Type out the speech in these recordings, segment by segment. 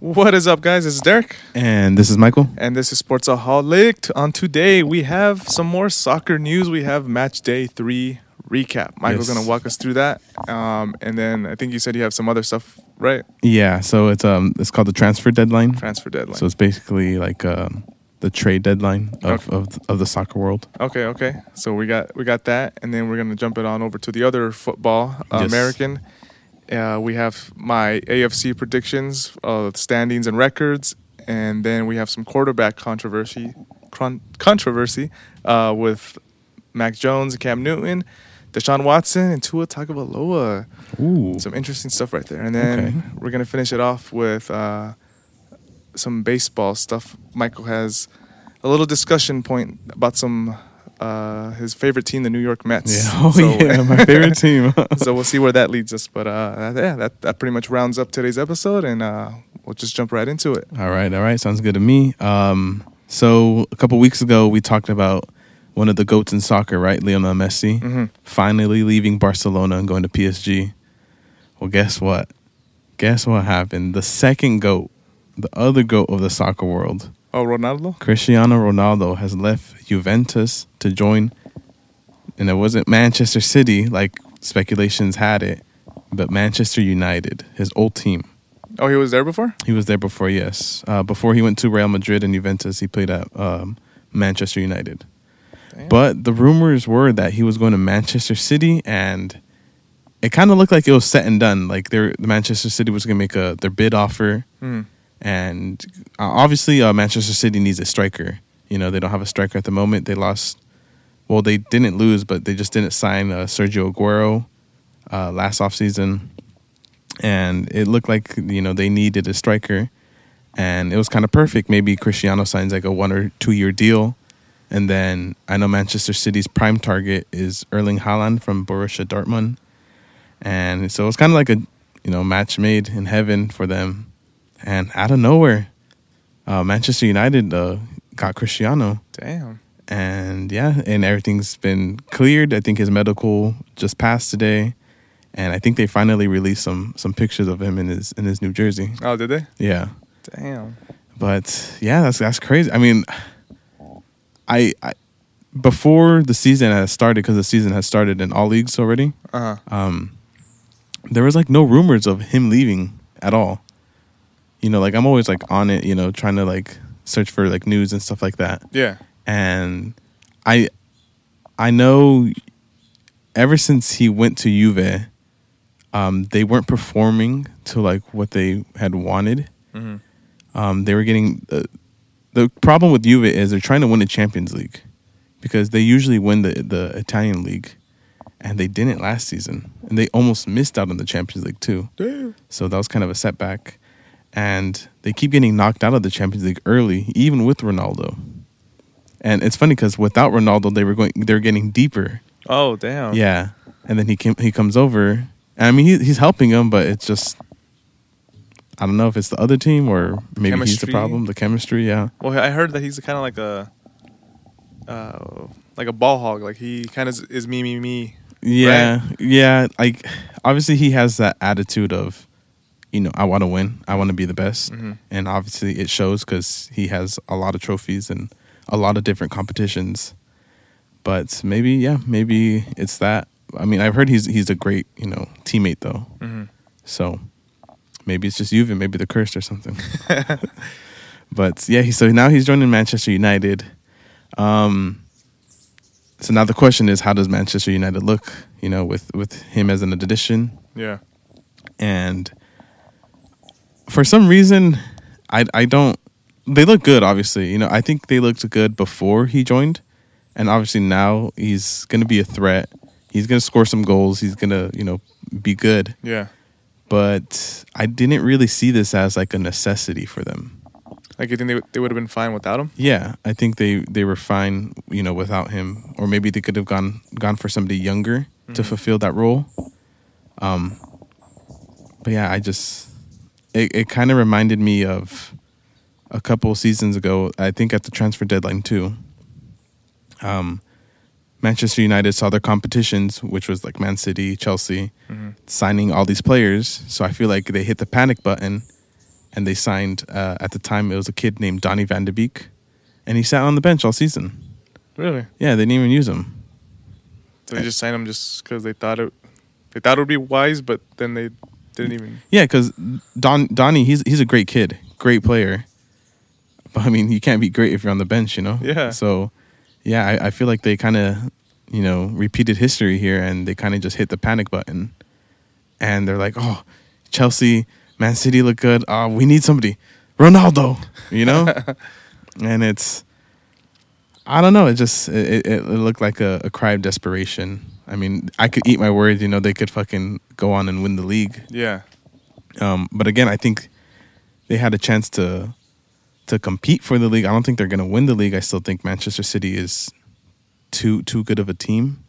What is up, guys? This is Derek, And this is Michael. and this is Sportsaholic. On today, we have some more soccer news. We have match day three recap. Michael's Yes. gonna walk us through that, um, and then I think you said you have some other stuff, right? Yeah, so it's um it's called the transfer deadline. Transfer deadline. So it's basically like um the trade deadline of, Okay. of of the soccer world. okay, okay. So we got we got that, and then we're gonna jump it on over to the other football, uh, Yes. American. Uh, we have my AFC predictions, uh, standings and records, and then we have some quarterback controversy, con- controversy uh, with Mac Jones and Cam Newton, Deshaun Watson, and Tua Tagovailoa. Ooh. Some interesting stuff right there. And then Okay. we're gonna finish it off with uh, some baseball stuff. Michael has a little discussion point about some uh, his favorite team, the New York Mets. Yeah. Oh So- yeah, my favorite team. so we'll see where that leads us. But uh, yeah, that, that pretty much rounds up today's episode, and uh, we'll just jump right into it. all right, all right, sounds good to me. Um, so a couple weeks ago we talked about one of the goats in soccer, right, Lionel Messi, hmm finally leaving Barcelona and going to PSG. Well, guess what? Guess what happened? The second goat, the other goat of the soccer world, Oh, Ronaldo. Cristiano Ronaldo has left Juventus to join, and it wasn't Manchester City like speculations had it, but Manchester United, his old team. Oh, he was there before. He was there before, yes. Uh, before he went to Real Madrid and Juventus, he played at um, Manchester United. Damn. But the rumors were that he was going to Manchester City, and it kind of looked like it was set and done. Like the Manchester City was going to make a their bid offer, Hmm. And uh, obviously uh, Manchester City needs a striker. You know they don't have a striker at the moment. They lost. Well, they didn't lose, but they just didn't sign uh, Sergio Aguero uh, last offseason. and it looked like you know they needed a striker, and it was kind of perfect. Maybe Cristiano signs like a one or two year deal, and then I know Manchester City's prime target is Erling Haaland from Borussia Dortmund, and so it was kind of like a you know match made in heaven for them and out of nowhere, uh, Manchester United uh, got Cristiano, Damn. and yeah, and everything's been cleared. I think his medical just passed today, and I think they finally released some some pictures of him in his in his New Jersey. Oh, did they? Yeah, Damn. but yeah, that's that's crazy. I mean, I, I before the season has started because the season has started in all leagues already. Uh huh. Um, there was like no rumors of him leaving at all. You know, like I'm always like on it, you know, trying to like search for like news and stuff like that. Yeah. And I I know ever since he went to Juve, um, they weren't performing to like what they had wanted. hmm Um, they were getting the the problem with Juve is they're trying to win the Champions League because they usually win the the Italian league, and they didn't last season, and they almost missed out on the Champions League too. Damn. So that was kind of a setback, and they keep getting knocked out of the Champions League early, even with Ronaldo. And it's funny because without Ronaldo, they were going they're getting deeper. Oh, damn. Yeah, and then he came, he comes over. I mean, he, he's helping them, but it's just I don't know if it's the other team or maybe he's the problem. The chemistry, yeah, Well, I heard that he's kind of like a, uh, like a ball hog. Like he kind of is me, me, me. yeah, yeah. Like obviously, he has that attitude of, you know, I want to win, I want to be the best, Mhm. and obviously it shows because he has a lot of trophies and a lot of different competitions. But maybe, yeah, maybe it's that. I mean, I've heard he's he's a great, you know, teammate though. hmm So maybe it's just Juve, maybe the curse or something. but yeah, he, so now he's joining Manchester United. Um, so now the question is, how does Manchester United look? You know, with with him as an addition, Yeah. and for some reason, I I don't. They look good, obviously. You know, I think they looked good before he joined, and obviously now he's going to be a threat. He's going to score some goals. He's going to you know be good Yeah. but I didn't really see this as like a necessity for them. Like you think they, they would have been fine without him? Yeah, I think they they were fine, you know, without him, or maybe they could have gone gone for somebody younger to Mhm. fulfill that role. Um, but yeah, I just it it kind of reminded me of a couple seasons ago. I think at the transfer deadline too. Um, Manchester United saw their competitions, which was like Man City, Chelsea, hmm signing all these players. So I feel like they hit the panic button and they signed uh, at the time it was a kid named Donny Van de Beek, and he sat on the bench all season. Really? Yeah, they didn't even use him. So they just signed him just because they thought it. They thought it would be wise, but then they didn't even. Yeah, because Don Donny, he's he's a great kid, great player. But I mean, you can't be great if you're on the bench, you know. Yeah. So, yeah, I, I feel like they kind of, you know, repeated history here, and they kind of just hit the panic button, and they're like, "Oh, Chelsea, Man City look good. Uh, we need somebody, Ronaldo," you know. and it's, I don't know. It just it, it, it looked like a, a cry of desperation. I mean, I could eat my words. You know, they could fucking go on and win the league. Yeah. Um, but again, I think they had a chance to to compete for the league. I don't think they're going to win the league. I still think Manchester City is too too good of a team.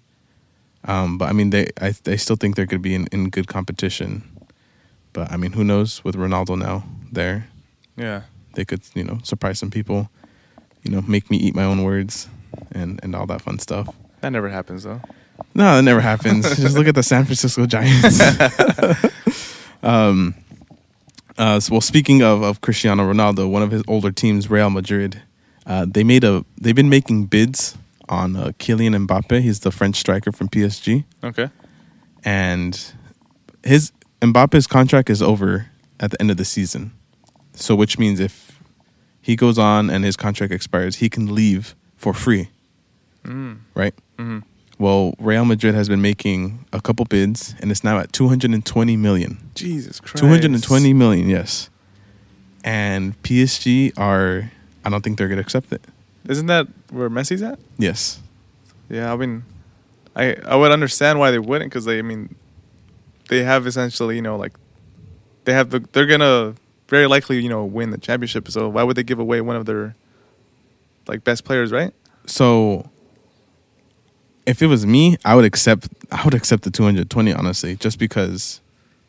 Um, but I mean, they I, I still think they're going to be in, in good competition. But I mean, who knows with Ronaldo now there, Yeah. they could you know surprise some people, you know, make me eat my own words, and and all that fun stuff. That never happens though. No, that never happens. Just look at the San Francisco Giants. um, uh, so, well, speaking of, of Cristiano Ronaldo, one of his older teams, Real Madrid, uh, they made a. They've been making bids on uh, Kylian Mbappe. He's the French striker from PSG, Okay. and his Mbappe's contract is over at the end of the season. So, which means if he goes on and his contract expires, he can leave for free, Mm. right? hmm Well, Real Madrid has been making a couple bids, and it's now at 220 million. Jesus Christ. 220 million, yes. And PSG are, I don't think they're going to accept it. Isn't that where Messi's at? Yes. Yeah. I mean, I I would understand why they wouldn't because they. I mean, they have essentially you know like they have the they're gonna very likely you know win the championship. So why would they give away one of their like best players, right? So, if it was me, I would accept. I would accept the 220, honestly, just because,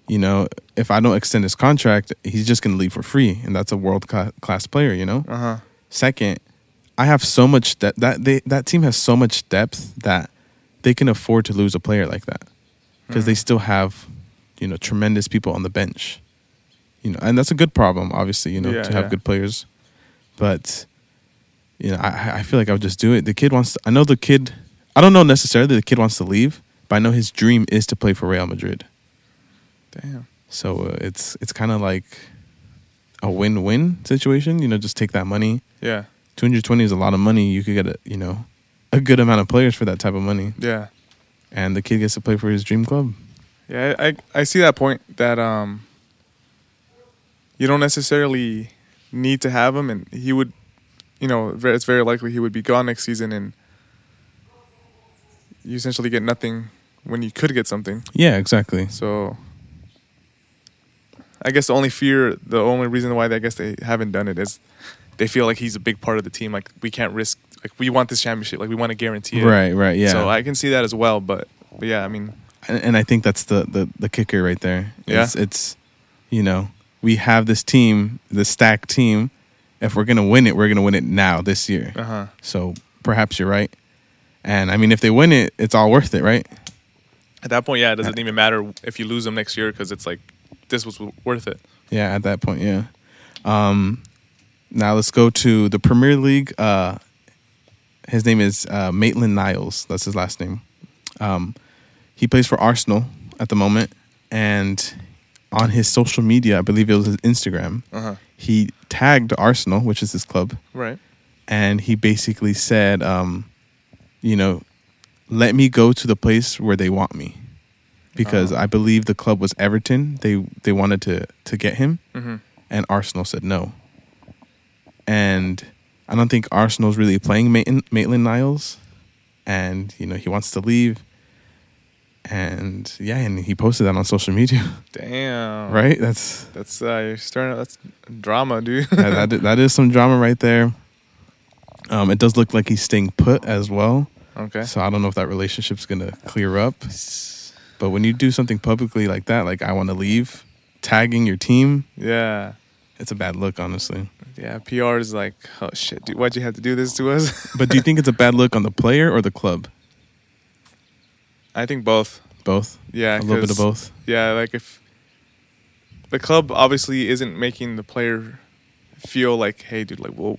you know, if I don't extend his contract, he's just going to leave for free, and that's a world class player, you know. Uh huh. Second, I have so much that that they that team has so much depth that they can afford to lose a player like that because they Mhm. still have you know tremendous people on the bench. You know, and that's a good problem, obviously. You know, Yeah, to have yeah. good players, but you know, I I feel like I would just do it. The kid wants. To, I know the kid. I don't know necessarily the kid wants to leave, but I know his dream is to play for Real Madrid. Damn. So uh, it's it's kind of like a win-win situation. You know, just take that money. Yeah. 220 is a lot of money. You could get a you know a good amount of players for that type of money, Yeah. and the kid gets to play for his dream club. Yeah, I, I I see that point that um you don't necessarily need to have him, and he would, you know, it's very likely he would be gone next season, and you essentially get nothing when you could get something. Yeah, exactly. So I guess the only fear, the only reason why they, I guess they haven't done it is they feel like he's a big part of the team. Like we can't risk, like we want this championship, like we want to guarantee it. Right, right, yeah. So I can see that as well, but but yeah, I mean, and, and I think that's the, the the kicker right there. Yeah. It's, it's you know we have this team, the stacked team. If we're gonna win it, we're gonna win it now this year. uh huh. So perhaps you're right. And I mean, if they win it, it's all worth it, right? At that point, yeah, it doesn't even matter if you lose them next year because it's like this was worth it. Yeah, at that point, yeah. Um, now let's go to the Premier League. Uh, his name is uh, Maitland Niles. That's his last name. Um, he plays for Arsenal at the moment, and on his social media, I believe it was his Instagram, Uh huh. he tagged Arsenal, which is his club, Right. and he basically said, um, you know, let me go to the place where they want me. Because Oh. I believe the club was Everton. They they wanted to to get him, Mm-hmm. and Arsenal said no. And I don't think Arsenal's really playing Maitland, Maitland Niles, and you know he wants to leave. And yeah, and he posted that on social media, Damn. right? That's That's uh, you're starting. That's drama, dude. that, that, that is some drama right there. Um, it does look like he's staying put as well. Okay. So I don't know if that relationship's gonna clear up. But when you do something publicly like that, like I want to leave, tagging your team, Yeah. it's a bad look, honestly. Yeah. PR is like, oh shit, dude, why'd you have to do this to us? But do you think it's a bad look on the player or the club? I think both. Both. Yeah. a little bit of both. Yeah, like if the club obviously isn't making the player feel like, hey, dude, like, well, like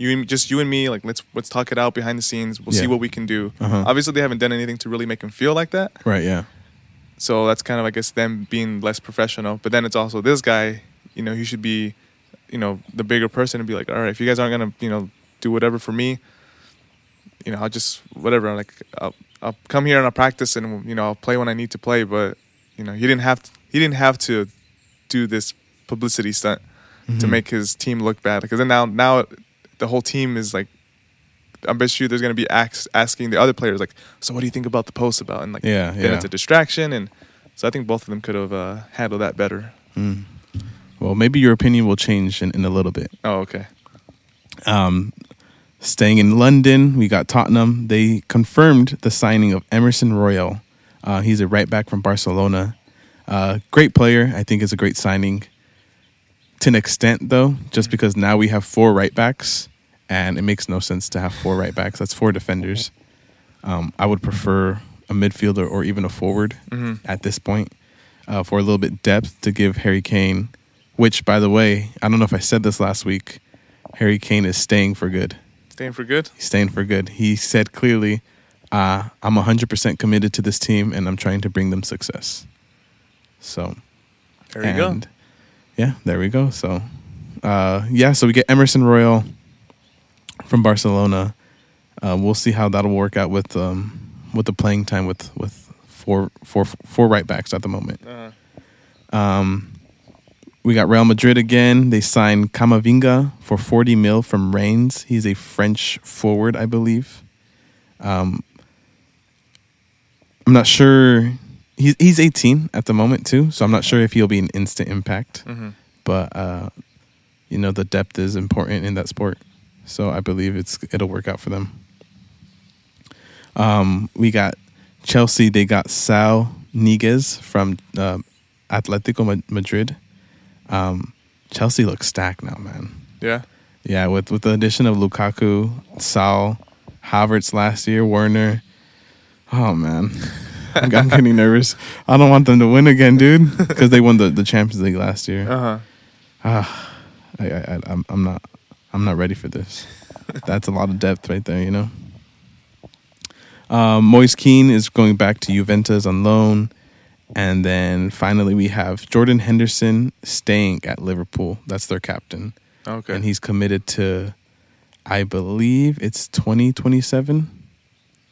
you, and- just you and me, like let's let's talk it out behind the scenes. We'll see what we can do. Uh-huh. Obviously, they haven't done anything to really make him feel like that. Right. Yeah. So that's kind of, I guess, them being less professional. But then it's also this guy, you know, he should be, you know, the bigger person and be like, all right, if you guys aren't gonna, you know, do whatever for me, you know, I'll just whatever. Like, I'll, I'll come here and I'll practice and you know I'll play when I need to play. But you know, he didn't have to, he didn't have to do this publicity stunt to Mhm. make his team look bad. Because then now now the whole team is like. I bet you there's gonna be ax- asking the other players like, so what do you think about the post about? And like, Yeah, then yeah. it's a distraction, and so I think both of them could have uh, handled that better. Mm. Well, maybe your opinion will change in, in a little bit. Oh, okay. Um, staying in London, we got Tottenham. They confirmed the signing of Emerson Royal. Uh, he's a right back from Barcelona. Uh, great player. I think is a great signing. To an extent, though, just because now we have four right backs, and it makes no sense to have four right backs. That's four defenders. Um, I would prefer a midfielder or even a forward hmm at this point uh, for a little bit depth to give Harry Kane. Which, by the way, I don't know if I said this last week. Harry Kane is staying for good. Staying for good. He's staying for good. He said clearly, uh, "I'm 100% committed to this team, and I'm trying to bring them success." So There you go. Yeah, there we go. So, uh, yeah, so we get Emerson Royal from Barcelona. Uh, we'll see how that'll work out with um, with the playing time with with four four four right backs at the moment. Uh, Um, we got Real Madrid again. They signed Camavinga for 40 mil from Reims. He's a French forward, I believe. Um, I'm not sure. He's he's 18 at the moment too, so I'm not sure if he'll be an instant impact. mhm. But uh, you know, the depth is important in that sport, so I believe it's it'll work out for them. Um, we got Chelsea. They got Sal Niguez from uh, Atletico Madrid. Um, Chelsea looks stacked now, man. Yeah. Yeah, with with the addition of Lukaku, Sal, Havertz last year, Werner. Oh man, I'm, I'm getting nervous. I don't want them to win again, dude, because they won the, the Champions League last year. Uh huh. Ah, I, I, I, I'm, I'm not, I'm not ready for this. That's a lot of depth right there, you know. Um, Moise Kean is going back to Juventus on loan, and then finally we have Jordan Henderson staying at Liverpool. That's their captain, Okay. and he's committed to, I believe it's 2027.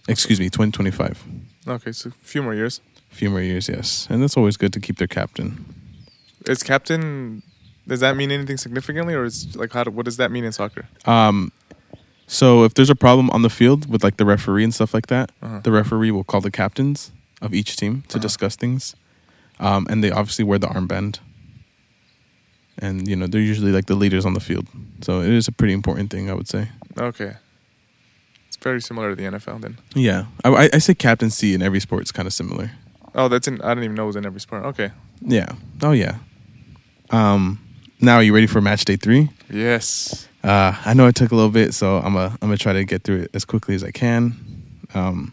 Excuse me, 2025. Okay. So a few more years. A few more years, yes, and that's always good to keep their captain. Is captain? Does that mean anything significantly, or is like how? Do, what does that mean in soccer? Um, so if there's a problem on the field with like the referee and stuff like that, Uh-huh. the referee will call the captains of each team to Uh-huh. discuss things, um, and they obviously wear the armband. And you know they're usually like the leaders on the field, so it is a pretty important thing, I would say. Okay. Very similar to the NFL then. Yeah, I, I- I say captaincy in every sport is kind of similar. Oh, that's in. I didn't even know it was in every sport. Okay. Yeah. Oh yeah. Um, now are you ready for match day three? Yes. Uh, I know it took a little bit, so I'm gonna I'm gonna try to get through it as quickly as I can. Um,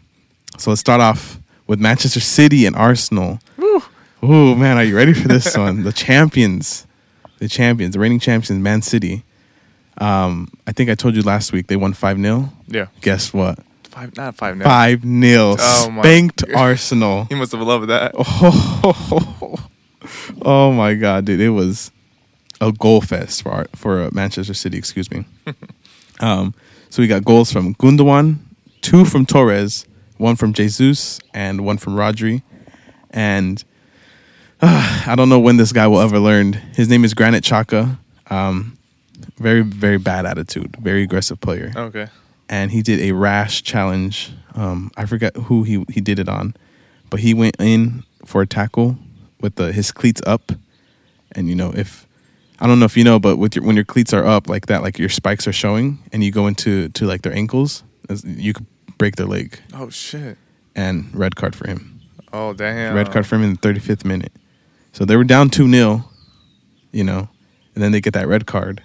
so let's start off with Manchester City and Arsenal. Woo. Oh man, are you ready for this one? The champions, the champions, the reigning champions, Man City. Um, I think I told you last week they won five 0 Yeah. Guess what? Five. Not five. now. Five 0 Oh, my spanked God. Arsenal. He must have loved that. Oh, oh my god, dude! It was a goal fest for our, for uh, Manchester City. Excuse me. um, so we got goals from Gundogan, two from Torres, one from Jesus, and one from Rodri. And uh, I don't know when this guy will ever learn. His name is Granit Xhaka. Um, very very bad attitude, very aggressive player Okay. and he did a rash challenge. Um, I forget who he he did it on, but he went in for a tackle with the, his cleats up, and you know if I don't know if you know, but with your when your cleats are up like that, like your spikes are showing, and you go into to like their ankles, you could break their leg. Oh shit. And red card for him. Oh damn. Red card for him in the thirty fifth minute. So they were down two 0 you know, and then they get that red card,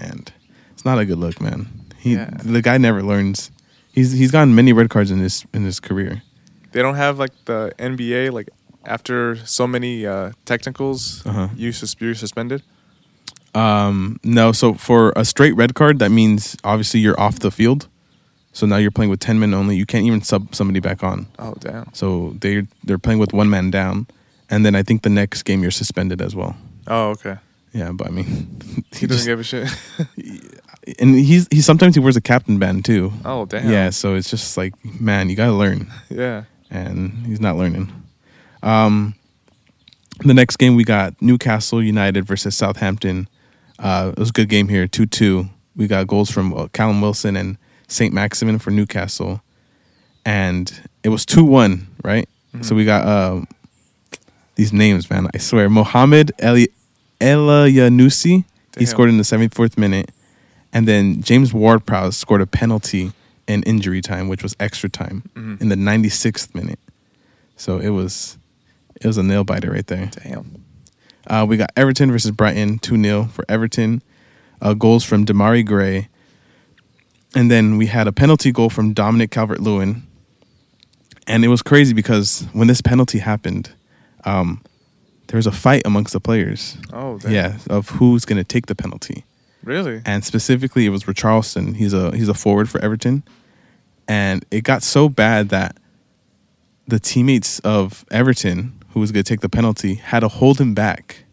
and it's not a good look, man. He Yeah. the guy never learns. He's he's gotten many red cards in his in his career. They don't have like the NBA like after so many uh, technicals, Uh-huh. you sus- you're suspended. Um, no, so for a straight red card, that means obviously you're off the field. So now you're playing with ten men only. You can't even sub somebody back on. Oh damn. So they they're playing with one man down, and then I think the next game you're suspended as well. Oh okay. Yeah, but I mean, He doesn't give a shit. and he's he sometimes he wears a captain band too. oh damn. Yeah, so it's just like man, you gotta learn, Yeah. and he's not learning. Um, the next game we got Newcastle United versus Southampton. Uh, it was a good game here, two two. We got goals from uh, Callum Wilson and Saint Maximin for Newcastle, and it was two one, right? So we got um, these names, man. I swear, Mohamed Eli Elyounoussi. He scored in the seventy fourth minute, and then James Ward Prowse scored a penalty in injury time, which was extra time Mhm. in the ninety sixth minute. So it was it was a nail biter right there. Damn. Uh, we got Everton versus Brighton, 2 0 for Everton. Uh, goals from Demarai Gray. And then we had a penalty goal from Dominic Calvert Lewin. And it was crazy because when this penalty happened, um, there was a fight amongst the players. Oh damn. Yeah, of who's going to take the penalty. Really? And specifically, it was Richarlison. He's a he's a forward for Everton, and it got so bad that the teammates of Everton, who was going to take the penalty, had to hold him back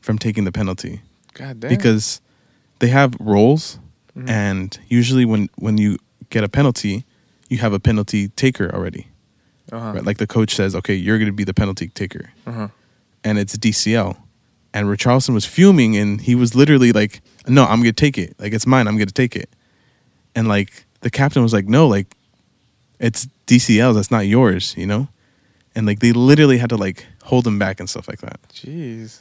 from taking the penalty God damn. because they have roles, Mhm. and usually when when you get a penalty, you have a penalty taker already. uh-huh. Right? Like the coach says, okay, you're going to be the penalty taker uh-huh. And it's DCL. And Richarlison was fuming and he was literally like, No, I'm gonna take it. Like it's mine, I'm gonna take it. And like the captain was like, No, like it's DCL's, that's not yours, you know? And like they literally had to like hold him back and stuff like that. Jeez.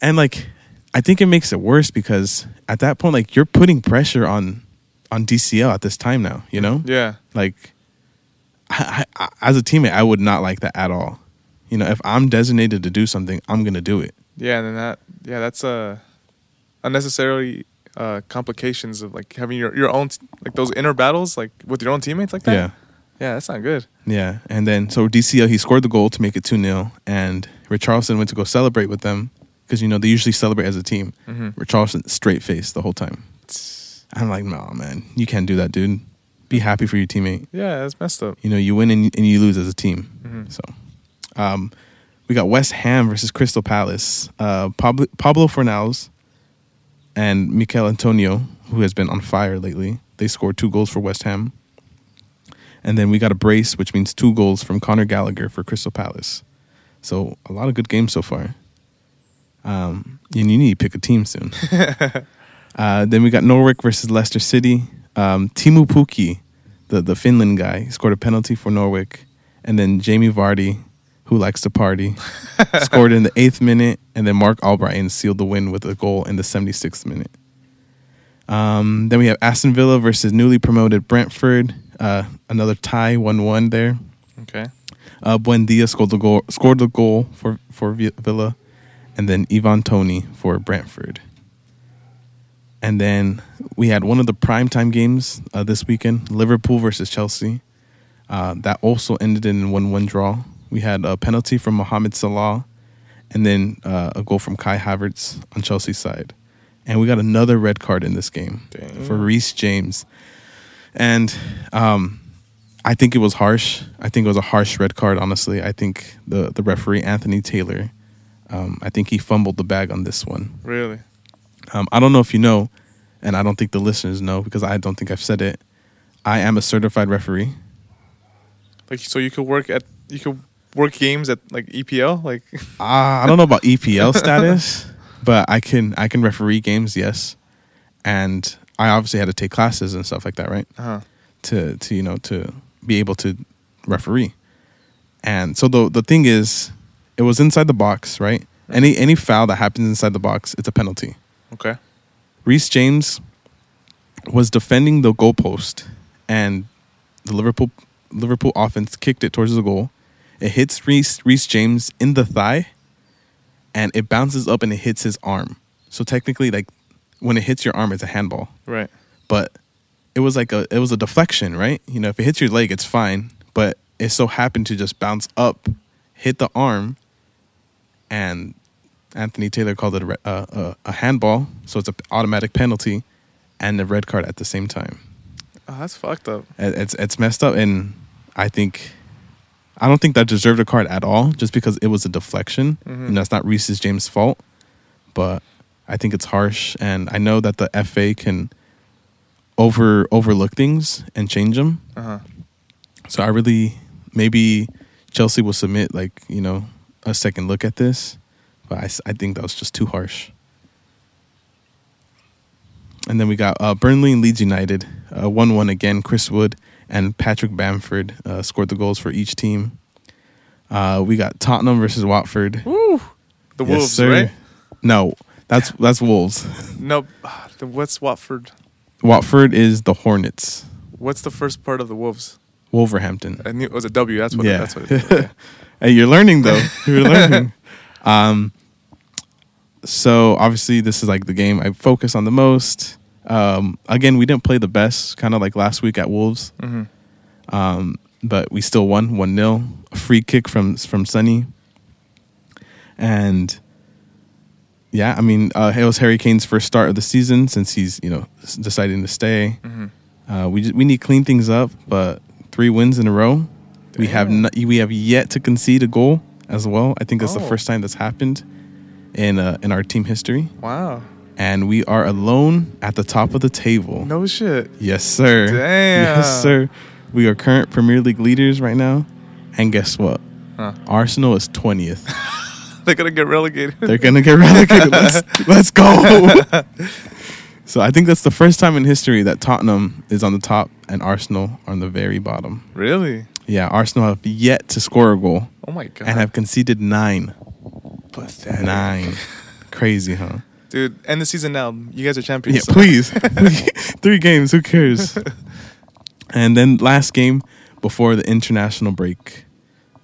And like I think it makes it worse because at that point, like you're putting pressure on on DCL at this time now, you know? Yeah. Like, I, I, as a teammate, I would not like that at all. You know, if I'm designated to do something, I'm gonna do it. Yeah, and then that yeah, that's uh unnecessarily uh complications of like having your your own like those inner battles like with your own teammates like that. Yeah, Yeah, that's not good. yeah. And then so DCL he scored the goal to make it two 0 and Richarlison went to go celebrate with them because you know they usually celebrate as a team. Mhm. Richarlison straight face the whole time. I'm like, no, man, you can't do that, dude. Be happy for your teammate. Yeah, that's messed up. You know, you win and, and you lose as a team. Mhm. So, um, we got West Ham versus Crystal Palace. Uh, Pablo, Pablo Fornals and Michail Antonio, who has been on fire lately, they scored two goals for West Ham. And then we got a brace, which means two goals from Conor Gallagher for Crystal Palace. So a lot of good games so far. Um, and you need to pick a team soon. uh, then we got Norwich versus Leicester City. Um, Teemu Pukki, the the Finland guy, scored a penalty for Norwich, and then Jamie Vardy, who likes to party, scored in the eighth minute, and then Marc Albrighton sealed the win with a goal in the seventy sixth minute. Um, then we have Aston Villa versus newly promoted Brentford. Uh, another tie, one one there. Okay. Uh, Buendia scored the goal, scored the goal for for Villa, and then Ivan Toney for Brentford. And then we had one of the primetime games uh, this weekend: Liverpool versus Chelsea. Uh, that also ended in one-one draw. We had a penalty from Mohamed Salah, and then uh, a goal from Kai Havertz on Chelsea's side. And we got another red card in this game Damn. for Reece James. And um, I think it was harsh. I think it was a harsh red card. Honestly, I think the the referee Anthony Taylor, um, I think he fumbled the bag on this one. Really? Um, I don't know if you know, and I don't think the listeners know because I don't think I've said it. I am a certified referee. Like so you could work at you could work games at like EPL like Uh, I don't know about EPL status, but I can I can referee games. Yes, and I obviously had to take classes and stuff like that, right? uh-huh. to to you know to be able to referee. And so the the thing is, it was inside the box, right? Any any foul that happens inside the box, it's a penalty. Okay. Reece James was defending the goalpost, and the Liverpool Liverpool offense kicked it towards the goal. It hits Reece Reece James in the thigh, and it bounces up and it hits his arm. So technically, like when it hits your arm, it's a handball Right. but it was like a it was a deflection, right? You know, if it hits your leg, it's fine, but it so happened to just bounce up, hit the arm, and Anthony Taylor called it a, a, a handball, so it's an automatic penalty, and a red card at the same time. Oh, that's fucked up. It- It's it's messed up, and I think I don't think that deserved a card at all, just because it was a deflection, Mhm. and that's not Reece's James' fault. But I think it's harsh, and I know that the FA can over overlook things and change them. Uh huh. So I really maybe Chelsea will submit like you know a second look at this, but I think that was just too harsh. And then we got uh, Burnley and Leeds United, uh, one one again. Chris Wood and Patrick Bamford uh, scored the goals for each team. Uh, we got Tottenham versus Watford. Woo. The Yes, Wolves, sir. right? No, that's that's Wolves. No. ah, The, what's Watford? Watford is the Hornets. What's the first part of the Wolves? Wolverhampton. I knew it was a W. That's what. yeah. That's what. It is. Okay. hey, you're learning though. You're learning. um, so obviously this is like the game I focus on the most. Um, again, we didn't play the best, kind of like last week at Wolves, Mhm. um, but we still won one 0 A free kick from from Sonny, and yeah, I mean uh, it was Harry Kane's first start of the season since he's you know deciding to stay. Mhm. Uh, we just, we need to clean things up, but three wins in a row. We have not, we have yet to concede a goal as well. I think that's the Oh. first time that's happened in uh, in our team history, Wow. And we are alone at the top of the table. No shit. Yes, sir. Damn. Yes, sir. We are current Premier League leaders right now, and guess what? Huh. Arsenal is twentieth. They're gonna get relegated. They're gonna get relegated. Let's let's go. so I think that's the first time in history that Tottenham is on the top and Arsenal are on the very bottom. really? Yeah, Arsenal have yet to score a goal Oh my god. and have conceded nine. Pathetic. Nine. Crazy, huh? Dude, end the season now. You guys are champions. Yeah, please. Three games, who cares? And then last game before the international break,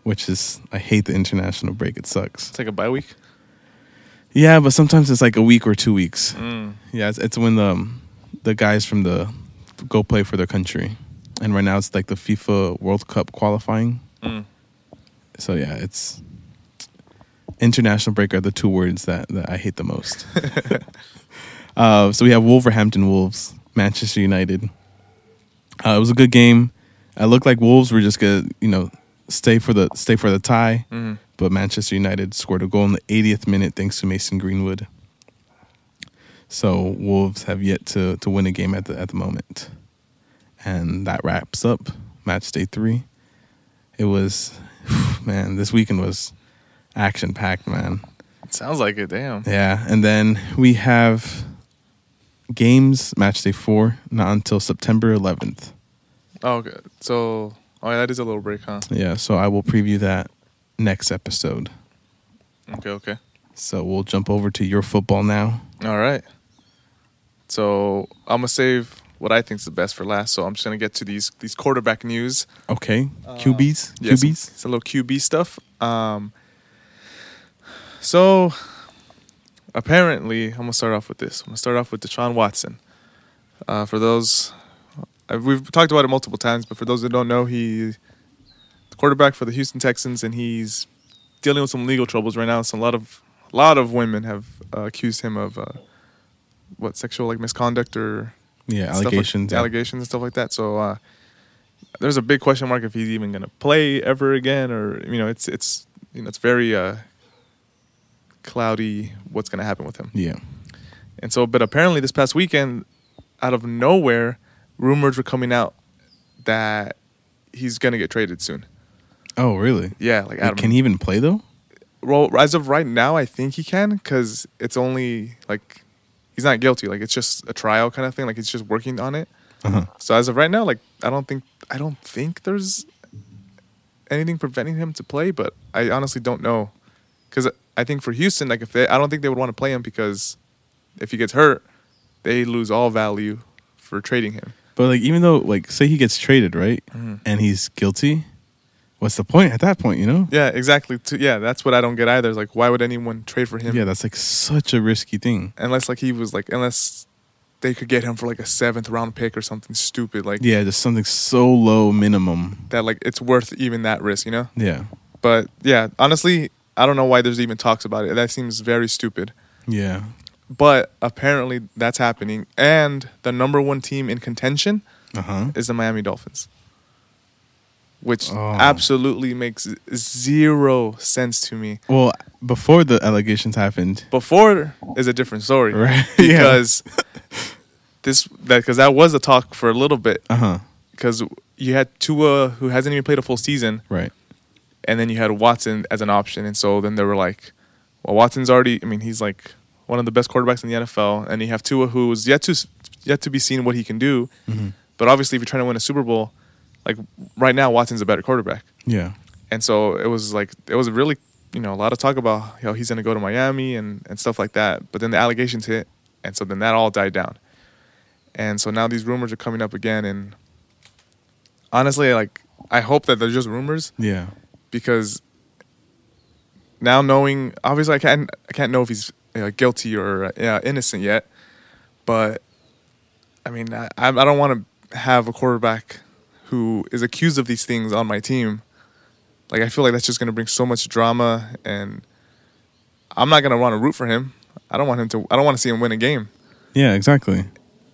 which is I hate the international break. It sucks. It's like a bye week. Yeah, but sometimes it's like a week or two weeks. Mm. Yeah, it's, it's when the um, the guys from the go play for their country, and right now it's like the FIFA World Cup qualifying. Mm. So yeah, it's international break are the two words that, that I hate the most. uh, so we have Wolverhampton Wolves, Manchester United. Uh, it was a good game. It looked like Wolves were just gonna, you know, stay for the stay for the tie, Mhm. but Manchester United scored a goal in the 80th minute thanks to Mason Greenwood. So Wolves have yet to to win a game at the at the moment, and that wraps up match day three. It was, man, this weekend was action packed, man. It sounds like it. Damn. Yeah, and then we have games match day four not until September 11th. Oh, okay. So, oh, yeah, that is a little break, huh? Yeah, so I will preview that next episode. Okay, okay. So we'll jump over to your football now. All right. So I'm gonna save what I think is the best for last. So I'm just gonna get to these these quarterback news. Okay, Uh, QBs, Yeah, QBs. It's a little QB stuff. Um, so apparently, I'm gonna start off with this. I'm gonna start off with Deshaun Watson. Uh, for those, uh, we've talked about it multiple times, but for those that don't know, he the quarterback for the Houston Texans, and he's dealing with some legal troubles right now. So a lot of a lot of women have uh, accused him of uh, what sexual like misconduct or Yeah, stuff like- allegations. yeah. allegations and stuff like that. So uh, there's a big question mark if he's even going to play ever again, or you know, it's it's you know, it's very uh, cloudy what's going to happen with him. Yeah. And so, but apparently this past weekend, out of nowhere, rumors were coming out that he's going to get traded soon. Oh, really? Yeah, like Adam. can he even play though? Well, as of right now, I think he can because it's only like he's not guilty. Like it's just a trial kind of thing. Like he's just working on it. Uh-huh. So as of right now, like I don't think I don't think there's anything preventing him to play, but I honestly don't know because I think for Houston, like if they, I don't think they would want to play him because if he gets hurt, they lose all value for trading him. But like, even though like, say he gets traded, right, Mhm. and he's guilty, what's the point at that point? You know? Yeah, exactly. Yeah, that's what I don't get either. Is like why would anyone trade for him? Yeah, that's like such a risky thing. unless like he was like unless they could get him for like a seventh round pick or something stupid like Yeah, just something so low minimum. that like it's worth even that risk, you know? Yeah. But yeah, honestly, I don't know why there's even talks about it. That seems very stupid. Yeah. But apparently that's happening. And the number one team in contention Uh huh. is the Miami Dolphins. Which Oh. absolutely makes zero sense to me. Well, before the allegations happened, Before is a different story. Right. Because this that because that was a talk for a little bit. uh huh. Because you had Tua who hasn't even played a full season, Right. And then you had Watson as an option, and so then they were like, "Well, Watson's already. I mean, he's like one of the best quarterbacks in the NFL, and you have Tua who is yet to yet to be seen what he can do. Mhm. But obviously, if you're trying to win a Super Bowl, like right now, Watson's a better quarterback, Yeah. and so it was like it was really you know a lot of talk about how he's going to go to Miami and and stuff like that. But then the allegations hit, and so then that all died down, and so now these rumors are coming up again, and honestly, like I hope that they're just rumors Yeah. Because now knowing obviously I can't I can't know if he's uh, guilty or uh, innocent yet, but I mean I I I don't want to have a quarterback who is accused of these things on my team. Like I feel like that's just going to bring so much drama, and I'm not going to want to root for him. I don't want him to. I don't want to see him win a game. Yeah. Exactly.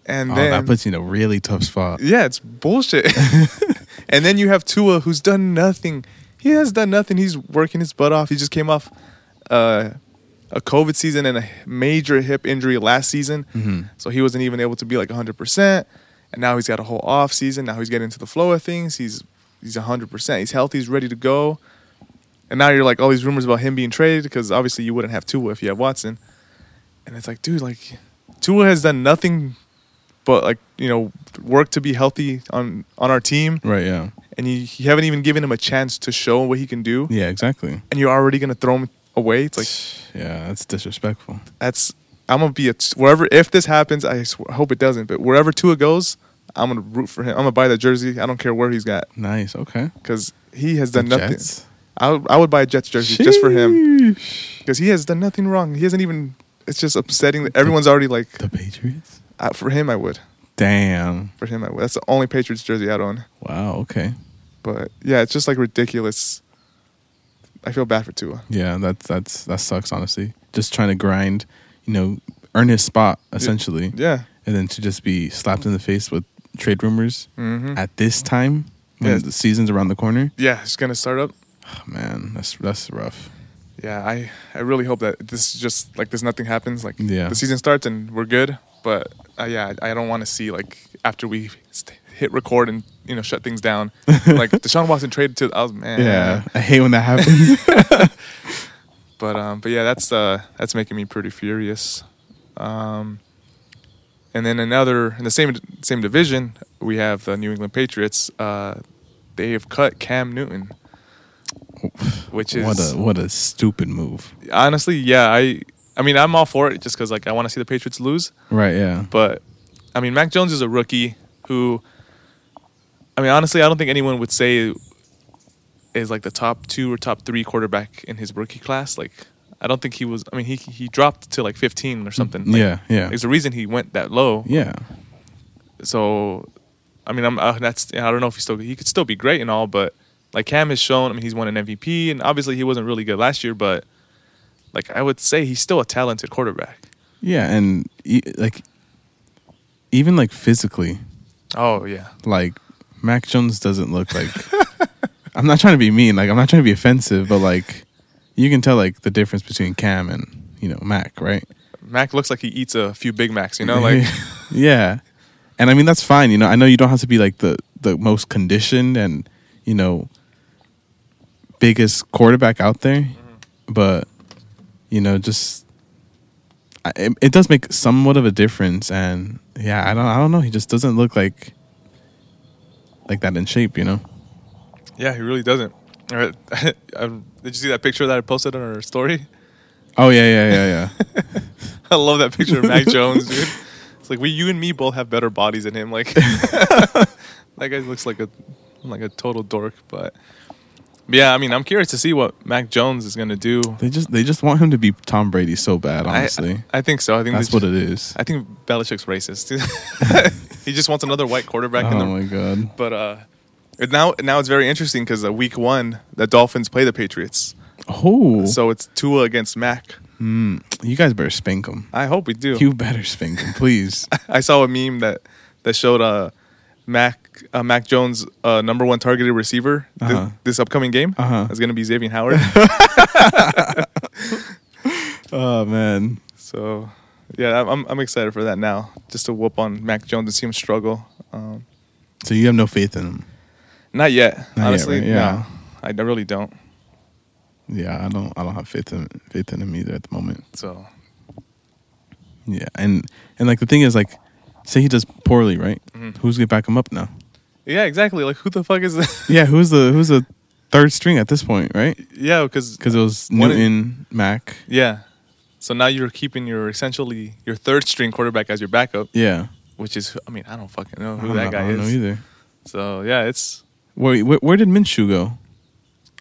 And oh, then that puts you in a really tough spot. yeah, it's bullshit. and then you have Tua, who's done nothing. He has done nothing. He's working his butt off. He just came off uh, a COVID season and a major hip injury last season, Mhm. so he wasn't even able to be like 100. percent And now he's got a whole off season. Now he's getting into the flow of things. He's he's 100. percent He's healthy. He's ready to go. And now you're like all these rumors about him being traded because obviously you wouldn't have Tua if you have Watson. And it's like, dude, like Tua has done nothing but like you know work to be healthy on on our team, Right. Yeah. And you, you haven't even given him a chance to show what he can do, Yeah. Exactly. and you're already gonna throw him away. It's like yeah, that's disrespectful. that's I'm gonna be a wherever if this happens. I sw- hope it doesn't, but wherever Tua goes, I'm gonna root for him. I'm gonna buy that jersey. I don't care where he's got Nice. Okay. because he has done The nothing. Jets? I would, I would buy a Jets jersey just for him because he has done nothing wrong. He hasn't even. It's just upsetting that everyone's already like. The Patriots. Uh, for him, I would. Damn. For him, That's the only Patriots jersey I'd own. Wow. Okay. But yeah, it's just like ridiculous. I feel bad for Tua. Yeah. That's that's that sucks. Honestly, just trying to grind, you know, earn his spot essentially, Yeah. and then to just be slapped in the face with trade rumors hmm at this time when Yes. the season's around the corner. Yeah, it's gonna start up. Oh, man, that's that's rough. Yeah, I I really hope that this is just like this nothing happens. Like Yeah. the season starts and we're good. But uh, yeah, I, I don't want to see like after we st- hit record and you know shut things down. like Deshaun Watson traded to. I was man. Yeah, I hate when that happens. But um, but yeah, that's uh, that's making me pretty furious. Um, and then another in the same same division, we have the New England Patriots. Uh, they have cut Cam Newton, which is what a what a stupid move. honestly, yeah. I I mean, I'm all for it just because like I want to see the Patriots lose. Right? Yeah. But I mean, Mac Jones is a rookie who. I mean, honestly, I don't think anyone would say is like the top two or top three quarterback in his rookie class. Like, I don't think he was. I mean, he he dropped to like 15 or something. Like, yeah. Yeah. There's a reason he went that low. Yeah. So, I mean, I'm uh, that's I don't know if he still he could still be great and all, but like Cam has shown. I mean, he's won an MVP, and obviously he wasn't really good last year, but like I would say he's still a talented quarterback. Yeah. And e- like, even like physically, Oh yeah, like Mac Jones doesn't look like. I'm not trying to be mean. Like I'm not trying to be offensive, but like you can tell like the difference between Cam and you know Mac, right? Mac looks like he eats a few Big Macs. You know, like. yeah, and I mean that's fine. You know, I know you don't have to be like the the most conditioned and you know biggest quarterback out there, mm-hmm. but you know just it, it does make somewhat of a difference. And yeah, I don't I don't know. He just doesn't look like like that in shape. You know. Yeah, he really doesn't. Um, Did you see that picture that I posted on our story? Oh yeah, yeah, yeah, yeah. I love that picture of Mac Jones, dude. It's like we, you and me, both have better bodies than him. Like that guy looks like a like a total dork. But yeah, I mean, I'm curious to see what Mac Jones is gonna do. they just they just want him to be Tom Brady so bad. Honestly, I, think so. I think that's they what just- it is. I think Belichick's racist. he just wants another white quarterback in Oh the my god. But uh, now now it's very interesting because uh, week one the Dolphins play the Patriots, Oh, so it's Tua against Mac. mm, you guys better spank him. I hope we do. You better spank him, please. I saw a meme that that showed uh Mac uh, Mac Jones uh, number one targeted receiver thi- Uh-huh. this, upcoming game Uh-huh. is going to be Xavier Howard. oh man, so yeah, I'm I'm excited for that now, just to whoop on Mac Jones and see him struggle. Um, so you have no faith in him? not yet, Not yet, honestly. right? Yeah. no, I, really don't. Yeah, I don't. I don't have faith in faith in him either at the moment. So Yeah, and and like the thing is, like, say he does poorly, right? Mhm. Who's gonna back him up now? Yeah, exactly. Like who the fuck is this? Yeah, who's the who's the third string at this point, right? yeah, because Because it was Newton, Mac. yeah. So now you're keeping your essentially your third string quarterback as your backup, Yeah, which is I mean I don't fucking know who that guy I don't is. know either. So yeah, it's Where, where where did Minshew go?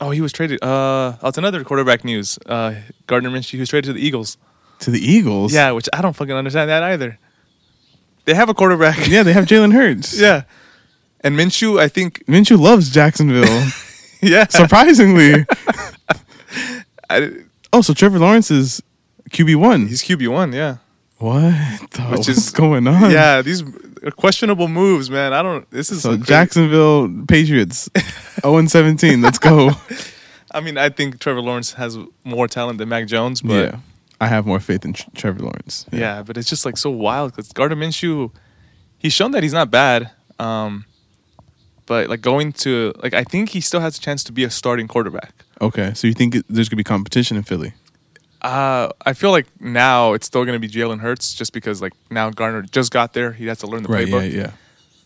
Oh, he was traded. Uh, oh, it's another quarterback news. Uh, Gardner Minshew, he was traded to the Eagles. To the Eagles. Yeah, which I don't fucking understand that either. They have a quarterback. yeah. They have Jalen Hurts. yeah. And Minshew, I think, Minshew loves Jacksonville. yeah. Surprisingly. I, oh, so Trevor Lawrence is QB one. he's QB one. Yeah. What? The, Which what's is- going on? Yeah. These are questionable moves, man. I don't. This is So some crazy- Jacksonville Patriots, zero and seventeen. Let's go. I mean, I think Trevor Lawrence has more talent than Mac Jones, but yeah, I have more faith in Tr- Trevor Lawrence. Yeah, but it's just like so wild because Gardner Minshew, he's shown that he's not bad. Um, but like going to like I think he still has a chance to be a starting quarterback. Okay, so you think there's gonna be competition in Philly? Uh, I feel like now it's still going to be Jalen Hurts just because like now Gardner just got there. He has to learn the Right. Yeah. playbook. Yeah.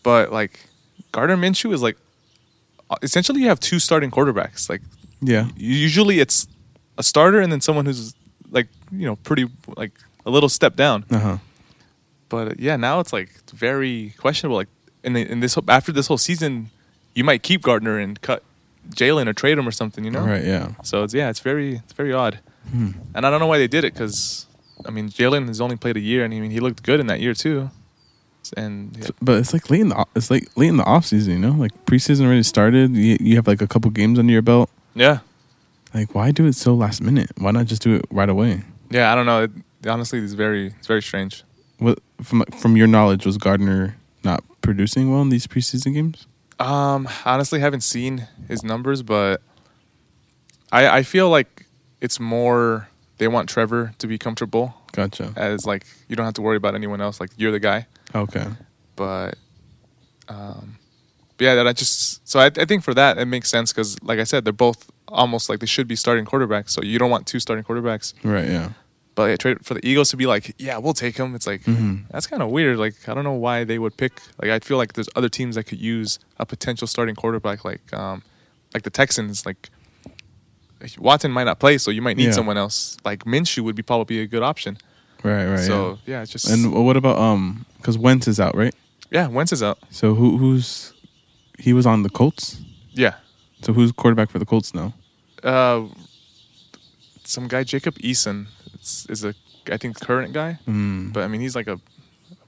But like Gardner Minshew is like uh, essentially you have two starting quarterbacks. Like Yeah. usually it's a starter and then someone who's like you know pretty like a little step down. Uh huh. But yeah, now it's like very questionable. Like in the, in this after this whole season, you might keep Gardner and cut Jalen or trade him or something. You know. Right. Yeah. So it's yeah, it's very it's very odd, Hmm. and I don't know why they did it because I mean Jalen has only played a year, and I mean he looked good in that year too. And yeah, But it's like late in the it's like late in the off season. You know, like preseason already started. You, you have like a couple games under your belt. yeah, Like, why do it so last minute? Why not just do it right away? yeah, I don't know. It, honestly, it's very it's very strange. What from from your knowledge was Gardner not producing well in these preseason games? Um, honestly, haven't seen his numbers, but I I feel like it's more they want Trevor to be comfortable Gotcha. as like you don't have to worry about anyone else. Like you're the guy. Okay. But um, but yeah, that I just so I, I think for that it makes sense because like I said, they're both almost like they should be starting quarterbacks. So you don't want two starting quarterbacks. Right. Yeah. But trade for the Eagles to be like, yeah, we'll take him. It's like Mhm. that's kind of weird. Like I don't know why they would pick. Like I feel like there's other teams that could use a potential starting quarterback, like um, like the Texans. Like Watson might not play, so you might need Yeah. someone else. Like Minshew would be probably a good option. Right. Right. so yeah, it's just. And what about um? Because Wentz is out, right? yeah, Wentz is out. So who who's he was on the Colts. Yeah, So who's quarterback for the Colts now? uh, some guy Jacob Eason is, is a I think current guy, Mm. but I mean he's like a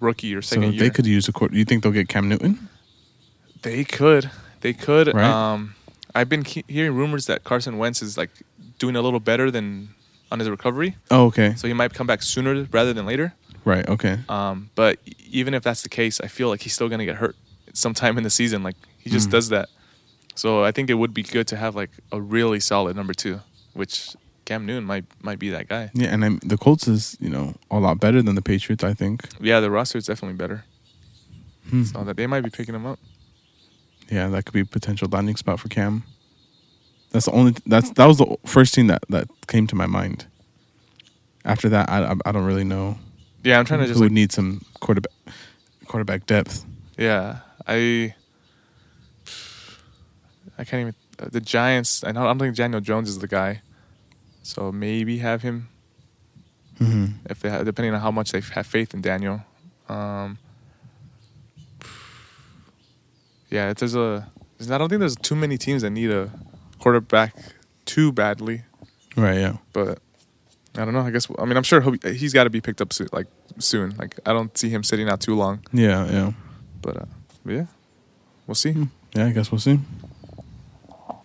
rookie or So second year. they could use a court. You think they'll get Cam Newton? They could. They could. Right. Um, I've been he- hearing rumors that Carson Wentz is like doing a little better than on his recovery, Oh, okay. so he might come back sooner rather than later. Right. Okay. Um, but even if that's the case, I feel like he's still gonna get hurt sometime in the season. Like he just Mm. does that. So I think it would be good to have like a really solid number two, which Cam Newton might might be that guy. Yeah, and I'm, the Colts is you know a lot better than the Patriots. I think. Yeah, the roster is definitely better, Hmm. so that they might be picking him up. Yeah, that could be a potential landing spot for Cam. That's the only. That's that was the first thing that that came to my mind. After that, I I, I don't really know Yeah, I'm trying to who just would like, need some quarterback quarterback depth. Yeah, I I can't even. The Giants. I don't, I don't think Daniel Jones is the guy, so maybe have him Mm-hmm. if they have, depending on how much they have faith in Daniel. Um, yeah, there's a. There's, I don't think there's too many teams that need a quarterback too badly, Right. Yeah. but I don't know. I guess I mean I'm sure he'll be, he's got to be picked up soon, like soon. Like I don't see him sitting out too long. Yeah. Yeah. But, uh, but yeah, we'll see. Hmm. Yeah, I guess we'll see.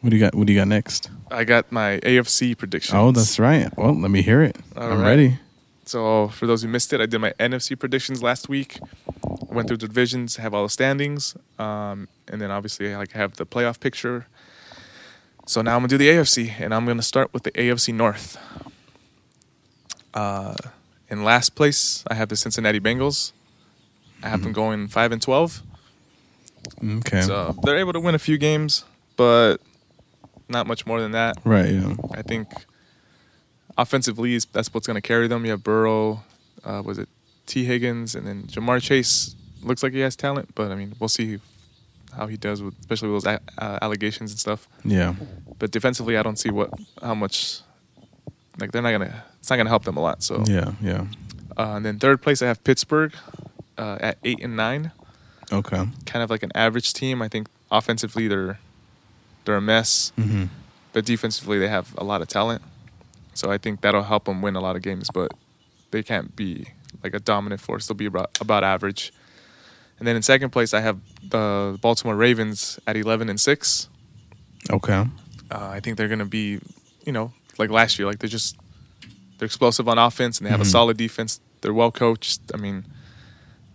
What do you got? What do you got next? I got my AFC predictions. Oh, that's right. Well, let me hear it. All I'm right. ready. So for those who missed it, I did my NFC predictions last week. Went through the divisions, have all the standings, um, and then obviously I like have the playoff picture. So now I'm gonna do the AFC, and I'm gonna start with the AFC North. Uh, in last place, I have the Cincinnati Bengals. I have them going five and twelve. Okay. So they're able to win a few games, but not much more than that. right. Yeah. I think offensively, is- that's what's going to carry them. You have Burrow, uh, was it Tee Higgins, and then Ja'Marr Chase looks like he has talent, but I mean, we'll see how he does with, especially with those a- uh, allegations and stuff. Yeah. But defensively, I don't see what how much. Like they're not gonna, it's not gonna help them a lot. So, Yeah. Yeah. uh, and then third place, I have Pittsburgh uh, at eight and nine, Okay. kind of like an average team. I think offensively they're they're a mess. Mm-hmm. but defensively they have a lot of talent. So I think that'll help them win a lot of games, but they can't be like a dominant force. They'll be about, about average. And then in second place, I have the Baltimore Ravens at 11 and 6. Okay. Uh, I think they're going to be, you know, like last year. Like they're just, they're explosive on offense and they have Mhm. a solid defense. They're well coached. I mean,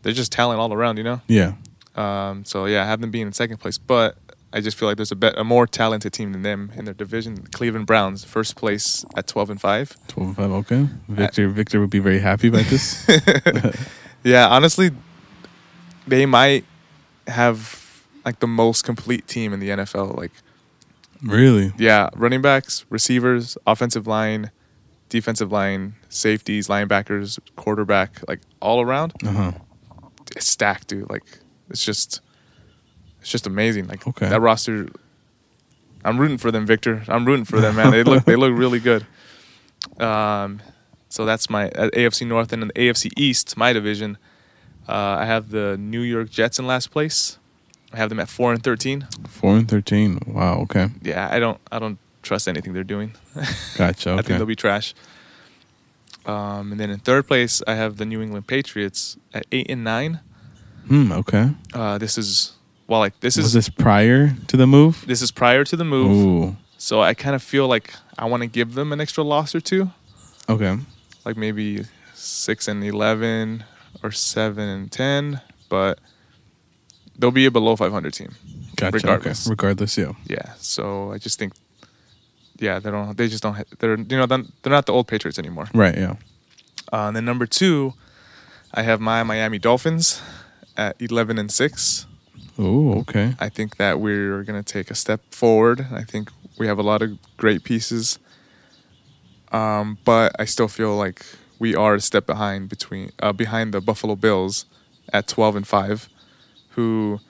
they're just talent all around, you know? Yeah. Um, so yeah, I have them being in second place, but I just feel like there's a, bet, a more talented team than them in their division. Cleveland Browns, first place at 12 and 5. Twelve and five. Okay. Victor. Victor would be very happy about this. Yeah, honestly, they might have like the most complete team in the NFL. Like, really. yeah, running backs, receivers, offensive line, defensive line, safeties, linebackers, quarterback, like all around. Uh huh. It's stacked, dude. Like, it's just, it's just amazing. Like Okay. that roster. I'm rooting for them, Victor. I'm rooting for them, man. They look, they look really good. Um, so that's my uh, AFC North and then the AFC East, my division. Uh, I have the New York Jets in last place. I have them at four and thirteen. Four and thirteen. Wow. Okay. Yeah, I don't, I don't trust anything they're doing. Gotcha. I think they'll be trash. Um, and then in third place, I have the New England Patriots at eight and nine. Hmm. Okay. Uh, this is well, like this Was is this prior to the move? this is prior to the move, Ooh. so I kind of feel like I want to give them an extra loss or two, Okay. like maybe six and eleven or seven and ten, but they'll be a below five hundred team. Gotcha. Regardless. Okay. Regardless. Yeah. Yeah, so I just think, yeah, they don't, they just don't, ha- they're you know they're they're not the old Patriots anymore. Right. Yeah. Uh, and then number two, I have my Miami Dolphins at eleven and six. Ooh. Okay. I think that we're going to take a step forward. I think we have a lot of great pieces. Um, but I still feel like we are a step behind between uh, behind the Buffalo Bills at 12 and 5 who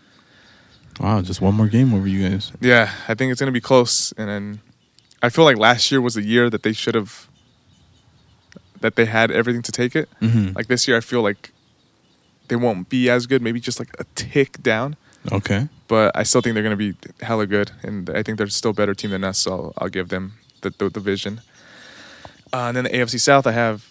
Wow. Just one more game over you guys. yeah, I think it's going to be close and then I feel like last year was the year that they should have that they had everything to take it. Mm-hmm. Like this year I feel like they won't be as good, maybe just like a tick down. Okay. but I still think they're going to be hella good, and I think they're still a better team than us. So I'll, I'll give them the the, the vision. Uh, and then the AFC South, I have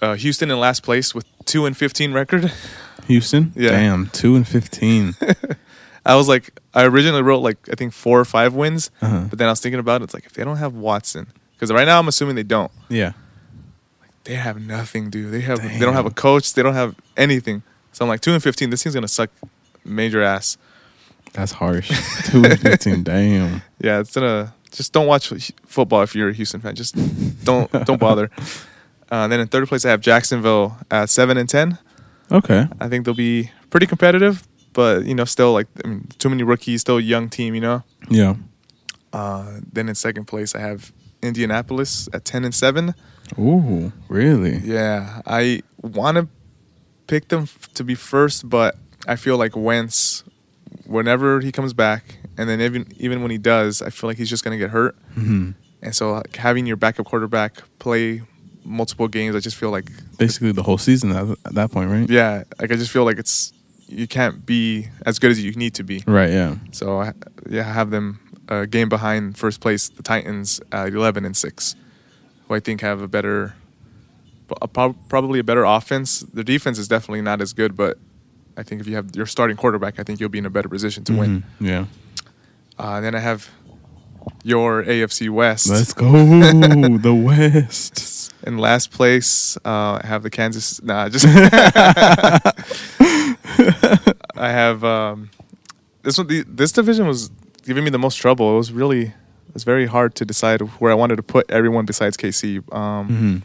uh, Houston in last place with two and fifteen record. Houston. Yeah. Damn. Two and fifteen. I was like, I originally wrote like I think four or five wins, Uh-huh. but then I was thinking about it. It's like if they don't have Watson, because right now I'm assuming they don't. yeah. They have nothing, dude. They have they don't have a coach. They don't have anything. So I'm like two and fifteen. This team's gonna suck major ass. That's harsh. Two and fifteen. Damn. Yeah, it's gonna just don't watch football if you're a Houston fan. Just don't don't bother. Uh, then in third place, I have Jacksonville at seven and ten. Okay. I think they'll be pretty competitive, but you know, still like I mean, too many rookies, still a young team. You know. Yeah. Uh, then in second place, I have Indianapolis at ten and seven. Ooh. Really? Yeah, I want to pick them f- to be first, but I feel like Wentz, whenever he comes back, and then even even when he does, I feel like he's just gonna get hurt. hmm And so like, having your backup quarterback play multiple games, I just feel like Basically the whole season at, at that point, right? yeah, like I just feel like it's you can't be as good as you need to be. Right. Yeah. So I, yeah, have them a game behind first place, the Titans at eleven and six, who I think have a better, a prob- probably a better offense. Their defense is definitely not as good, but I think if you have your starting quarterback, I think you'll be in a better position to win. Mhm. Yeah. Uh, then I have your AFC West. Let's go the West. In last place, uh, I have the Kansas. Nah, just I have um, this one. The, this division was giving me the most trouble. It was really, it was very hard to decide where I wanted to put everyone besides KC. Um, Mhm.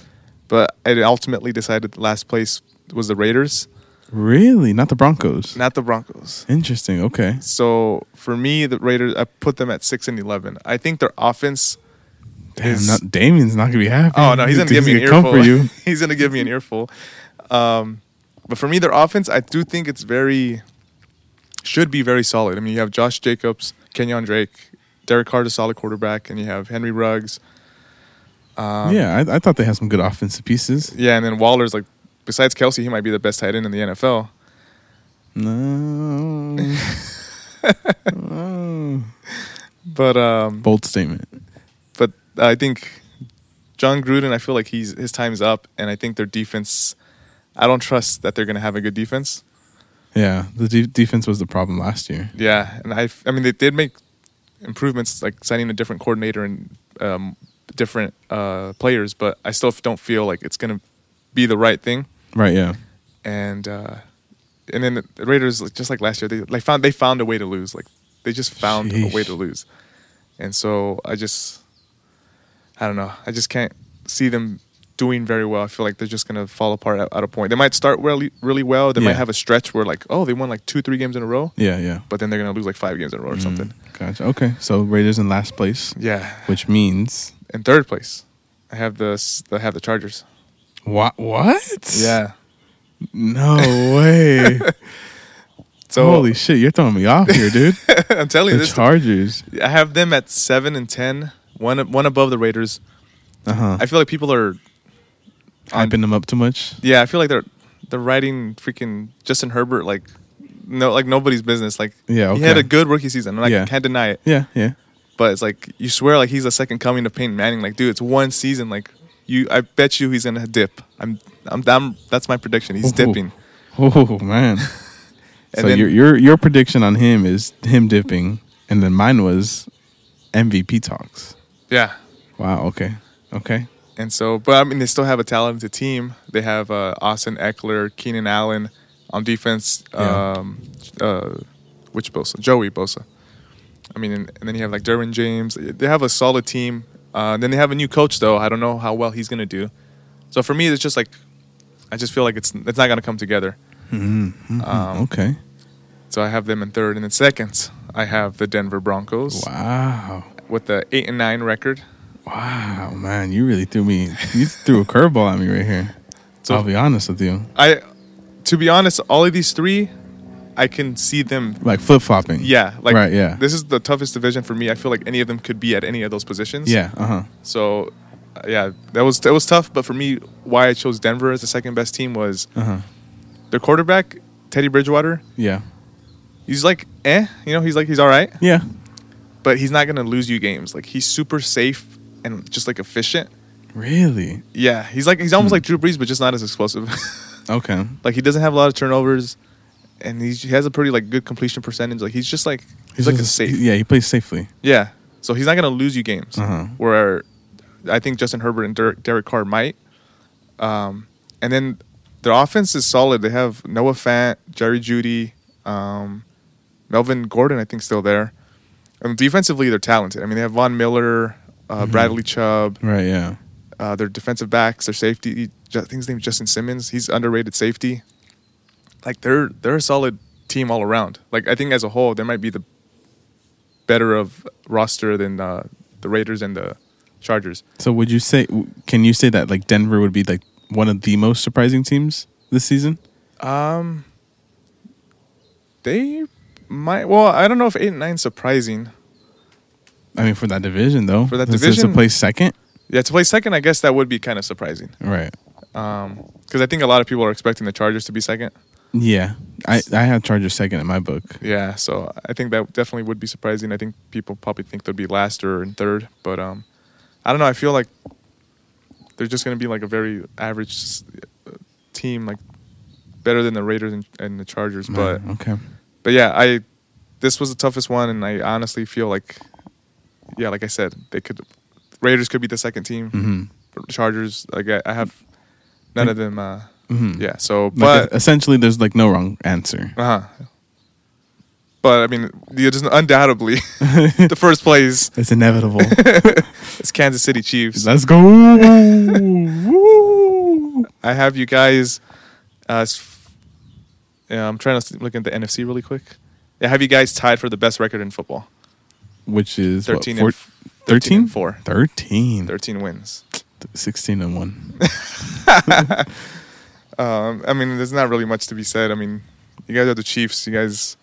But I ultimately decided the last place was the Raiders, Really? Not the Broncos. not the Broncos. Interesting. Okay. So for me, the Raiders, I put them at six and eleven. I think their offense. Damn, is- not, Damien's not gonna be happy. Oh no, he's gonna give me an earful. for you. he's gonna give me an earful. Um, but for me, their offense, I do think it's very should be very solid. I mean, you have Josh Jacobs, Kenyon Drake, Derek Carr, a solid quarterback, and you have Henry Ruggs. Um, yeah, I, I thought they had some good offensive pieces. yeah, and then Waller's like, besides Kelce, he might be the best tight end in the NFL. No. No. But um, Bold statement. but I think Jon Gruden, I feel like he's his time's up, and I think their defense. I don't trust that they're gonna have a good defense. Yeah, the de- defense was the problem last year. Yeah, and I, I mean, they did make improvements, like signing a different coordinator and um, different uh, players, but I still don't feel like it's gonna be the right thing. Right. Yeah. And uh, and then the Raiders, just like last year, they like found they found a way to lose. Like they just found a way to lose, and so I just, I don't know, I just can't see them doing very well. I feel like they're just gonna fall apart at, at a point. They might start really really well. They Yeah. might have a stretch where like, oh, they won like two three games in a row, Yeah. Yeah. but then they're gonna lose like five games in a row or something. Mm, Gotcha. Okay. So Raiders in last place, Yeah. which means In third place, I have the I have the Chargers. What? What? Yeah. No way. So Holy shit! You're throwing me off here, dude. I'm telling you the this. Chargers. I have them at seven and ten, one one above the Raiders. Uh huh. I feel like people are. on- Hyping them up too much. Yeah, I feel like they're they're writing freaking Justin Herbert like no like nobody's business. Like Yeah, he had a good rookie season. and I Yeah. can't deny it. Yeah. Yeah. But it's like you swear like he's the second coming of Peyton Manning. Like, dude, it's one season. Like you, I bet you he's gonna dip. I'm I'm, I'm that's my prediction. He's Ooh. dipping. Oh man. So then- your your your prediction on him is him dipping, and then mine was MVP talks. Yeah. Wow. Okay. Okay. And so, but I mean, they still have a talented team. They have uh, Austin Ekeler, Keenan Allen on defense. Yeah. Um, uh, which Bosa? Joey Bosa. I mean, and, and then you have like Derwin James. They have a solid team. Uh, then they have a new coach, though. I don't know how well he's gonna do. So for me, it's just like, I just feel like it's it's not gonna come together. Mm-hmm. Um, okay. So I have them in third, and in second, I have the Denver Broncos Wow. with the eight and nine record. Wow, man, you really threw me. You threw a curveball at me right here. So- I'll be honest with you, I, to be honest, all of these three, I can see them like flip flopping. Yeah, like Right, yeah. This is the toughest division for me. I feel like any of them could be at any of those positions. Yeah. Uh huh. So, yeah, that was that was tough. But for me, why I chose Denver as the second best team was Uh huh. their quarterback, Teddy Bridgewater. Yeah. He's like, eh, you know, he's like he's all right, Yeah. but he's not gonna lose you games. Like he's super safe and just like efficient. Really? Yeah, he's like he's almost like Drew Brees, but just not as explosive. Okay. like he doesn't have a lot of turnovers, and he's, he has a pretty like good completion percentage. Like he's just like he's, like a safe. Yeah, he plays safely. Yeah. So he's not going to lose you games. Uh-huh. Where I think Justin Herbert and Der- Derek Carr might. Um, and then their offense is solid. They have Noah Fant, Jerry Jeudy, um, Melvin Gordon, I think, still there. And defensively, they're talented. I mean, they have Von Miller, uh, Mm-hmm. Bradley Chubb, Right. Yeah. uh, their defensive backs, their safety. I think his name's Justin Simmons. He's underrated safety. Like they're they're a solid team all around. Like I think as a whole, they might be the better of roster than uh, the Raiders and the Chargers. So would you say? Can you say that like Denver would be like one of the most surprising teams this season? Um, they might. Well, I don't know if eight and nine surprising. I mean, for that division though. For that division- to play second. Yeah, to play second, I guess that would be kind of surprising. Right. Um, because I think a lot of people are expecting the Chargers to be second. Yeah. I I have Chargers second in my book. Yeah, so I think that definitely would be surprising. I think people probably think they'd be last or in third, but um, I don't know. I feel like they're just going to be like a very average uh, team. Like better than the Raiders and, and the Chargers. But Mm, okay. but yeah, I this was the toughest one, and I honestly feel like yeah, like I said, they could Raiders could be the second team. hmm Chargers, like I, I have none of them. Uh, hmm yeah, so Like, but essentially, there's like no wrong answer. uh huh. But I mean, the- just undoubtedly, the first place It's inevitable. it's Kansas City Chiefs. Let's go. I have you guys. Uh, yeah, I'm trying to look at the NFC really quick. I have you guys tied for the best record in football. Which is what, 13 four- and f- 13 13? and 4. 13. 13 wins. 16 and 1. Um, I mean, there's not really much to be said. I mean, you guys are the Chiefs. You guys,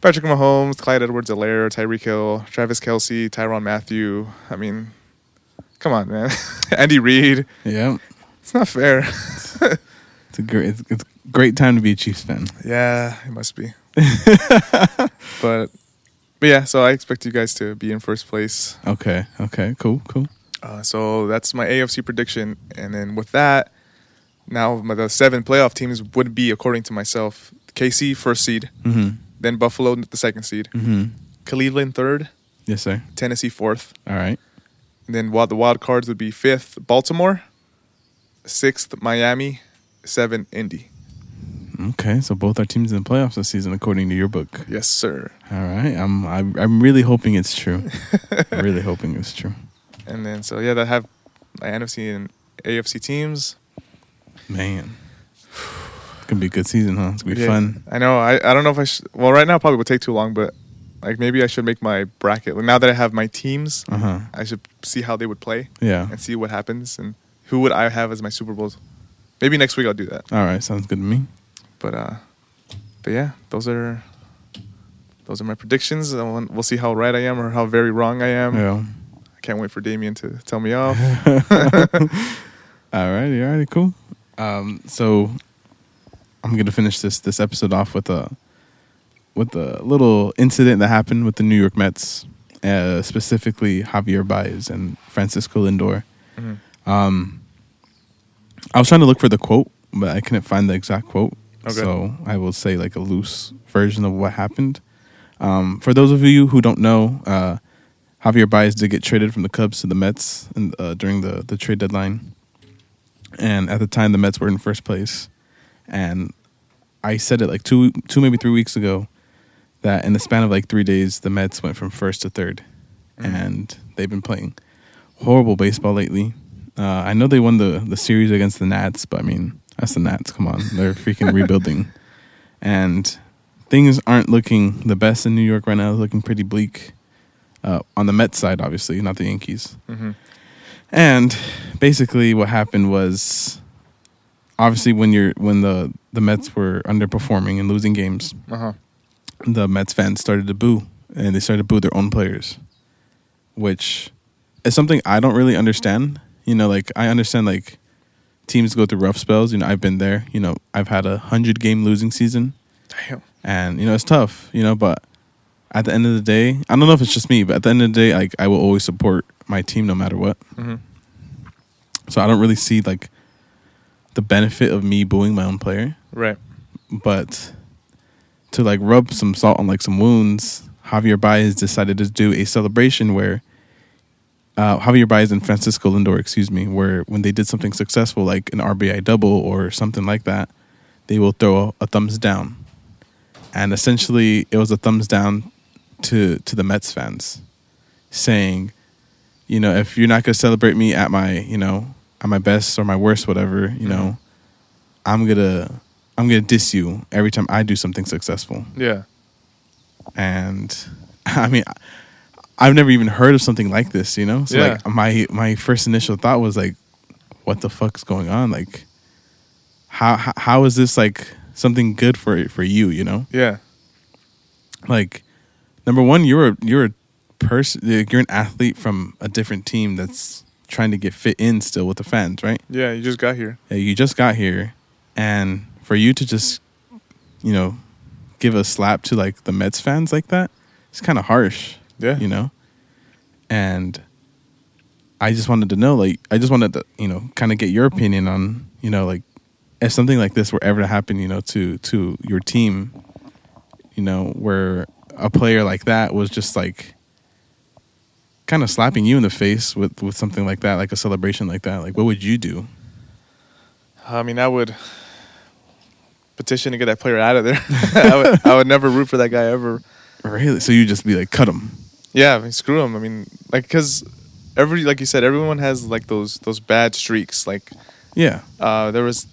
Patrick Mahomes, Clyde Edwards-Helaire, Tyreek Hill, Travis Kelce, Tyrann Mathieu. I mean, come on, man. Andy Reid. yeah. It's not fair. It's a great it's, it's a great time to be a Chiefs fan. yeah, it must be. but, but yeah, so I expect you guys to be in first place. Okay. Okay. Cool. Cool. Uh, so that's my AFC prediction, and then with that, now the seven playoff teams would be, according to myself, KC first seed, Mhm. then Buffalo the second seed, Mhm. Cleveland third, Yes, sir. Tennessee fourth, All right. and then wild, the wild cards would be fifth Baltimore, sixth Miami, seven Indy. Okay, so both our teams in the playoffs this season, according to your book. Yes, sir. All right, I'm I'm, I'm really hoping it's true. I'm really hoping it's true. And then so yeah, that have my NFC and AFC teams. Man, it's gonna be a good season, huh? It's gonna be Yeah, fun. I know. I, I don't know if I should. Well, right now probably would take too long, but like maybe I should make my bracket. Like, now that I have my teams, Uh huh. I should see how they would play Yeah. and see what happens and who would I have as my Super Bowls. Maybe next week I'll do that. All right, sounds good to me. But uh, but yeah, those are those are my predictions. We'll see how right I am or how very wrong I am. Yeah. I can't wait for Damien to tell me off. All righty, all righty, cool. Um, so I'm gonna finish this this episode off with a with a little incident that happened with the New York Mets, uh, specifically Javier Baez and Francisco Lindor. Mhm. Um, I was trying to look for the quote, but I couldn't find the exact quote. Okay. So I will say like a loose version of what happened. Um, for those of you who don't know, uh, Javier Baez did get traded from the Cubs to the Mets in, uh, during the, the trade deadline. And at the time, the Mets were in first place. And I said it like two, two maybe three weeks ago that in the span of like three days, the Mets went from first to 3rd Mhm. And they've been playing horrible baseball lately. Uh, I know they won the, the series against the Nats, but I mean, that's the Nats. Come on. They're freaking rebuilding. And things aren't looking the best in New York right now. It's looking pretty bleak. Uh, on the Mets side, obviously, not the Yankees. hmm And basically, what happened was, obviously, when you're when the the Mets were underperforming and losing games, Uh huh. the Mets fans started to boo, and they started to boo their own players, which is something I don't really understand. You know, like I understand like teams go through rough spells. You know, I've been there. You know, I've had a hundred game losing season, Damn. and you know it's tough. You know, but at the end of the day, I don't know if it's just me, but at the end of the day, like I will always support my team no matter what. hmm So I don't really see like the benefit of me booing my own player, Right. but to like rub some salt on like some wounds, Javier Baez decided to do a celebration where uh, Javier Baez and Francisco Lindor, excuse me, where when they did something successful like an RBI double or something like that, they will throw a, a thumbs down, and essentially it was a thumbs down to to the Mets fans, saying, you know, if you're not gonna celebrate me at my, you know, at my best or my worst, whatever, you mm-hmm. know, I'm gonna I'm gonna diss you every time I do something successful. Yeah. And I mean, I've never even heard of something like this, you know. So like my my first initial thought was like, what the fuck's going on? Like, how how, how is this like something good for for you? You know, Yeah. like number one, you're a, you're a person, you're an athlete from a different team that's trying to get fit in still with the fans, right? Yeah. You just got here. Yeah, you just got here, and for you to just, you know, give a slap to like the Mets fans like that, it's kind of harsh, Yeah. you know. And I just wanted to know, like, I just wanted to, you know, kind of get your opinion on, you know, like, if something like this were ever to happen, you know, to to your team, you know, where a player like that was just like kind of slapping you in the face with with something like that, like a celebration like that, like what would you do? I mean, I would petition to get that player out of there. I, would, I would never root for that guy ever. Really? So you just be like, cut him. Yeah, I mean, screw him. I mean, like, because every like you said, everyone has like those those bad streaks. Like, Yeah. uh, there was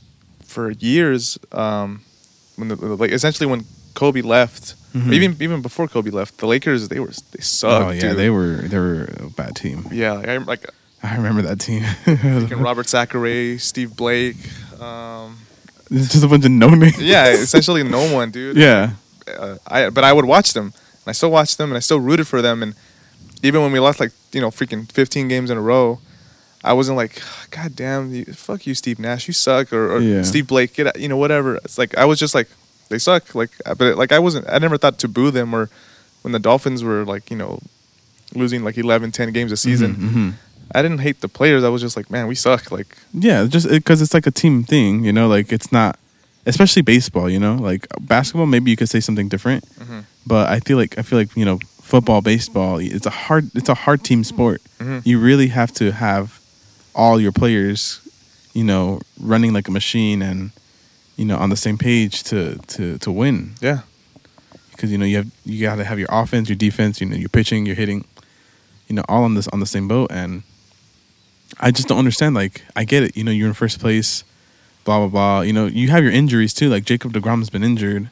for years um, when the, like essentially when Kobe left, Mhm. even even before Kobe left, the Lakers they were they sucked. oh yeah, dude. they were they were a bad team. Yeah, like, I like I remember that team. Robert Zachary, Steve Blake. Um, It's just a bunch of no names. yeah, essentially no one, dude. Yeah. uh, I but I would watch them. And I still watched them, and I still rooted for them. And even when we lost like you know freaking 15 games in a row, I wasn't like, God damn, you, fuck you, Steve Nash, you suck, or, or Yeah. Steve Blake, get out, you know whatever. It's like I was just like they suck, like but like I wasn't. I never thought to boo them or when the Dolphins were like you know losing like 11, 10 games a season. Mhm, mhm. I didn't hate the players. I was just like, man, we suck. Like Yeah, just because it's like a team thing, you know. Like it's not, especially baseball. You know, like basketball. Maybe you could say something different, Mhm. but I feel like I feel like you know, football, baseball. It's a hard. It's a hard team sport. Mhm. You really have to have all your players, you know, running like a machine and you know on the same page to to to win. yeah, because you know you have you got to have your offense, your defense, you know, your pitching, your hitting, you know, all on this on the same boat. And I just don't understand. Like, I get it. You know, you're in first place, blah blah blah. You know, you have your injuries too. Like Jacob deGrom has been injured,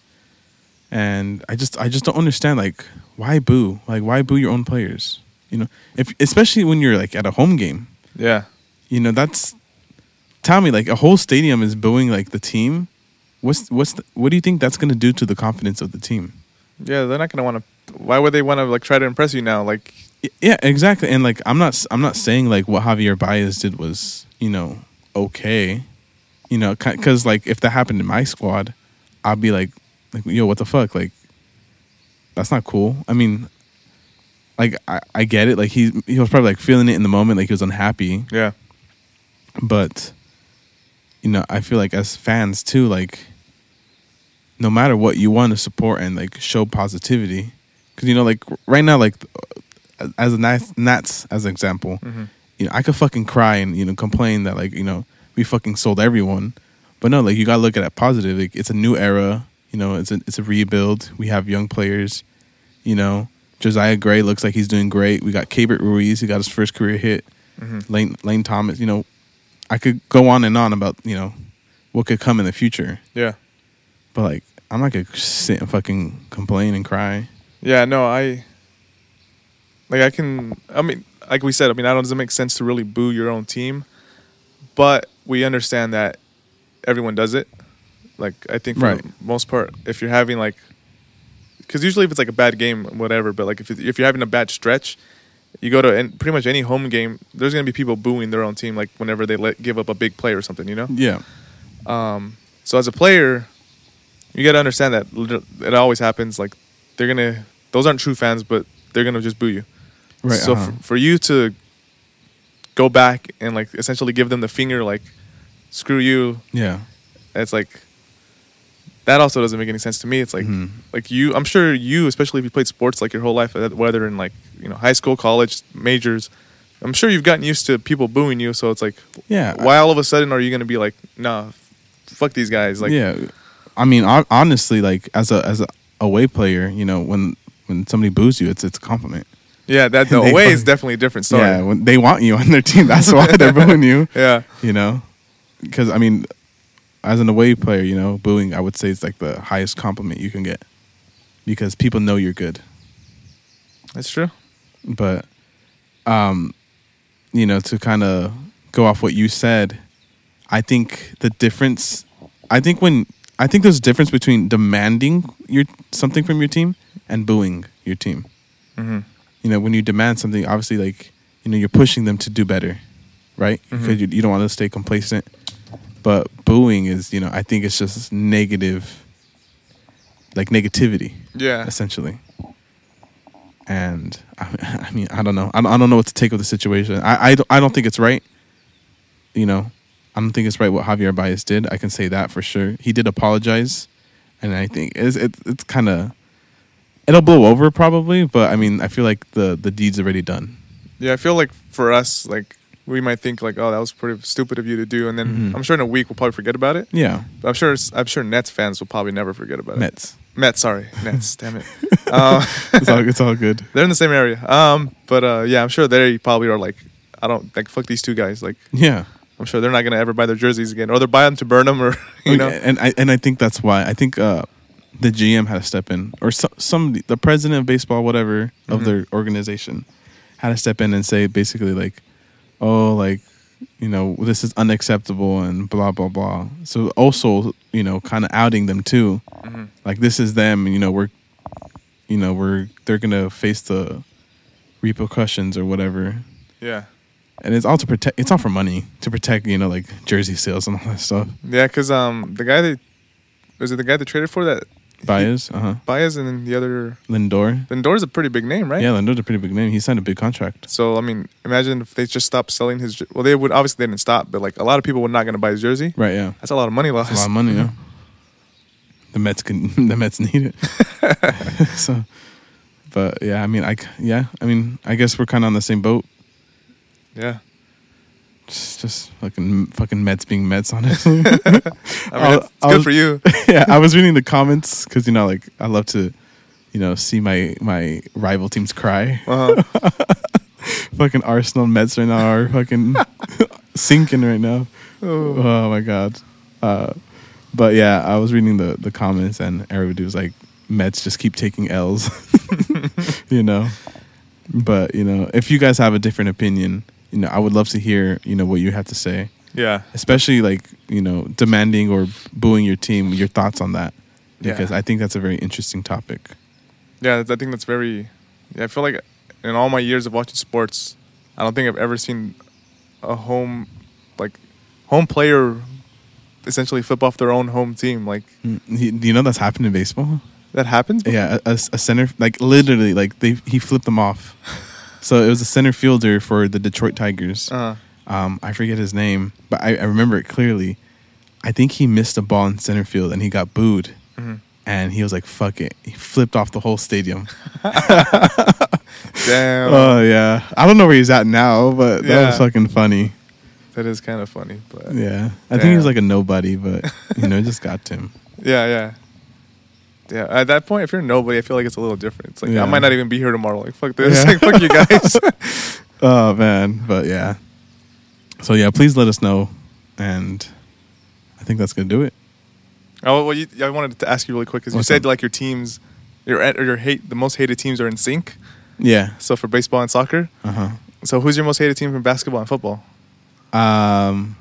and I just I just don't understand. Like, why boo? Like, why boo your own players? You know, if especially when you're like at a home game. yeah, You know, that's tell me like a whole stadium is booing like the team. What's what's the, what do you think that's going to do to the confidence of the team? yeah. They're not gonna want to. Why would they want to like try to impress you now? Like Yeah, exactly. And like I'm not I'm not saying like what Javier Baez did was, you know, okay. You know, cuz like if that happened in my squad, I'd be like like yo, what the fuck? Like that's not cool. I mean, like I, I get it. Like he he was probably like feeling it in the moment like he was unhappy, yeah, but you know, I feel like as fans too like no matter what you want to support and like show positivity cuz you know like right now like as a Nats, Nats as an example, Mhm. you know, I could fucking cry and you know complain that like you know we fucking sold everyone, but no, like you gotta look at it positive. Like it's a new era, you know, it's a it's a rebuild. We have young players, you know. Josiah Gray looks like he's doing great. We got Keibert Ruiz, he got his first career hit. Mhm. Lane Lane Thomas, you know, I could go on and on about you know what could come in the future, yeah. but like I'm not gonna sit and fucking complain and cry. Yeah, no, I like I can I mean like we said, I mean, I don't doesn't make sense to really boo your own team, but we understand that everyone does it. Like I think for Right. the most part, if you're having like, because usually if it's like a bad game, whatever, but like if if you're having a bad stretch, you go to and pretty much any home game, there's gonna be people booing their own team, like whenever they let give up a big play or something, you know. Yeah, Um, so as a player, you got to understand that it always happens. Like they're gonna, those aren't true fans, but they're gonna just boo you. right. So uh-huh. for, for you to go back and like essentially give them the finger, like screw you, yeah, it's like that also doesn't make any sense to me. It's like Mhm. like you, I'm sure you, especially if you played sports like your whole life, whether in like you know high school, college, majors. I'm sure you've gotten used to people booing you, so it's like, yeah. why all of a sudden are you gonna be like, nah, f- fuck these guys? Like, yeah, I mean, honestly, like as a as a away player, you know, when when somebody boos you, it's it's a compliment. Yeah, that the away is definitely a different story. Yeah, when they want you on their team, that's why they're booing you. Yeah. You know, because I mean, as an away player, you know, booing, I would say it's like the highest compliment you can get because people know you're good. That's true. But, um, you know, to kind of go off what you said, I think the difference, I think when, I think there's a difference between demanding your something from your team and booing your team. hmm You know, when you demand something, obviously, like, you know, you're pushing them to do better, right? Mhm. Because you, you don't want to stay complacent. But booing is, you know, I think it's just negative, like negativity Yeah. essentially. And I, I mean, I don't know. I don't, I don't know what to take of the situation. I, I, don't, I don't think it's right. You know, I don't think it's right what Javier Baez did. I can say that for sure. He did apologize, and I think it's it, it's kind of it'll blow over probably. But I mean, I feel like the the deed's already done. Yeah, I feel like for us, like we might think like, oh, that was pretty stupid of you to do, and then Mhm. I'm sure in a week we'll probably forget about it. Yeah, But I'm sure I'm sure Nets fans will probably never forget about it. Mets. Mets, sorry, Nets. damn it. Um, It's all it's all good. they're in the same area. Um, but uh, yeah, I'm sure they probably are like, I don't like fuck these two guys. Like, Yeah. I'm sure they're not gonna ever buy their jerseys again, or they're buying them to burn them, or you know. and I and I think that's why I think uh, the GM had to step in, or so, somebody, the president of baseball, whatever of Mhm. their organization, had to step in and say basically like, oh, like you know this is unacceptable and blah blah blah. So also you know kind of outing them too, Mhm. like this is them. You know we're, you know we're they're gonna face the repercussions or whatever. Yeah, And it's all to protect. It's all for money to protect, you know, like jersey sales and all that stuff. yeah, because um, the guy that was it the guy that traded for that Bias, uh huh. Baez, and then the other Lindor, Lindor's a pretty big name, right? Yeah, Lindor's a pretty big name. He signed a big contract. So I mean, imagine if they just stopped selling his. Well, they would obviously they didn't stop, but like a lot of people were not going to buy his jersey. Right, yeah. That's a lot of money lost. That's a lot of money, yeah. The Mets can the Mets need it. so but yeah, I mean I yeah, I mean I guess we're kind of on the same boat. Yeah, Just just fucking fucking Mets being Mets honestly. I mean, I'll- it's, good for you. yeah, I was reading the comments cuz you know like I love to you know see my my rival teams cry. Uh-huh. fucking Arsenal Mets right now are fucking sinking right now. Oh. Oh my god. Uh, but yeah, I was reading the the comments and everybody was like, Mets just keep taking L's, you know. But you know, if you guys have a different opinion, you know, I would love to hear you know what you have to say, Yeah, especially like you know demanding or booing your team, your thoughts on that, Yeah. because I think that's a very interesting topic. yeah. I think that's very. Yeah, I feel like in all my years of watching sports, I don't think I've ever seen a home, like, home player essentially flip off their own home team. Like Mm, Do you know that's happened in baseball? that happens. Yeah, a, a, a center like literally like they he flipped them off. So it was a center fielder for the Detroit Tigers. Uh, Um, I forget his name, but I, I remember it clearly. I think he missed a ball in center field and he got booed, mhm. and he was like, "Fuck it," he flipped off the whole stadium. Damn, Oh yeah, I don't know where he's at now, but that was fucking funny. that is kind of funny. But Yeah, I think he was like a nobody, but you know, it just got to him. Yeah, yeah. Yeah, at that point, if you're nobody, I feel like it's a little different. It's like Yeah. I might not even be here tomorrow. Like fuck this, Yeah. like fuck you guys. Oh man, but yeah. So yeah, please let us know, and I think that's gonna do it. oh, well, you, I wanted to ask you really quick because you said up? like your teams, your or your hate, the most hated teams are in sync. Yeah. So for baseball and soccer, Uh huh. so who's your most hated team from basketball and football? Um.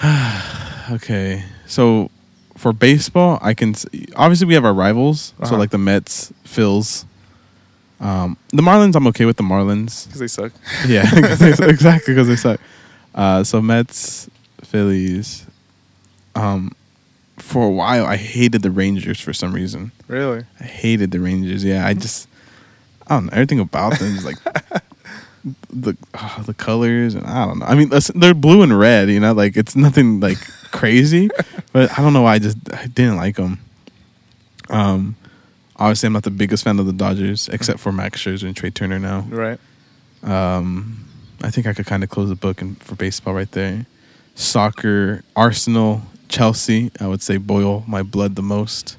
okay, so for baseball, I can obviously we have our rivals. So Uh-huh. like the Mets, Phils, um, the Marlins. I'm okay with the Marlins. Because they suck. Yeah, they- exactly because they suck. Uh, so Mets, Phillies. Um, for a while, I hated the Rangers for some reason. Really? I hated the Rangers. Yeah, I just I don't know everything about them is like the ah, the colors and I don't know. I mean, listen, they're blue and red. You know, like it's nothing like crazy, but I don't know why I just I didn't like them. Um, obviously, I'm not the biggest fan of the Dodgers except for Max Scherzer and Trea Turner now. Right. Um, I think I could kind of close the book in, for baseball right there. Soccer, Arsenal, Chelsea. I would say boil my blood the most.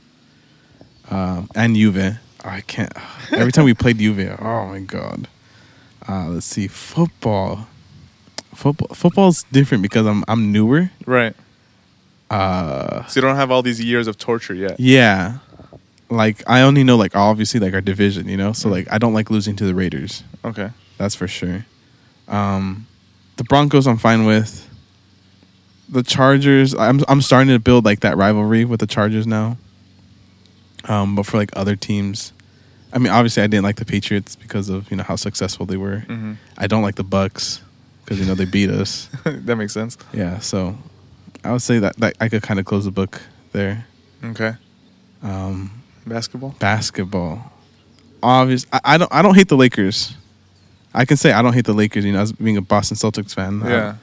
Um, and Juve. I can't. Every time we played Juve, oh my god. Uh, let's see, football. Football. Football's different because I'm I'm newer. Right. Uh, So you don't have all these years of torture yet. yeah, like I only know like obviously like our division, you know. So like I don't like losing to the Raiders. Okay. That's for sure. Um, the Broncos, I'm fine with. The Chargers, I'm I'm starting to build like that rivalry with the Chargers now. Um, but for like other teams, I mean, obviously, I didn't like the Patriots because of you know how successful they were. hmm I don't like the Bucks because you know they beat us. that makes sense. Yeah, so I would say that, that I could kind of close the book there. Okay. Um, Basketball. basketball. Obvious. I, I don't. I don't hate the Lakers. I can say I don't hate the Lakers. You know, as being a Boston Celtics fan. Yeah.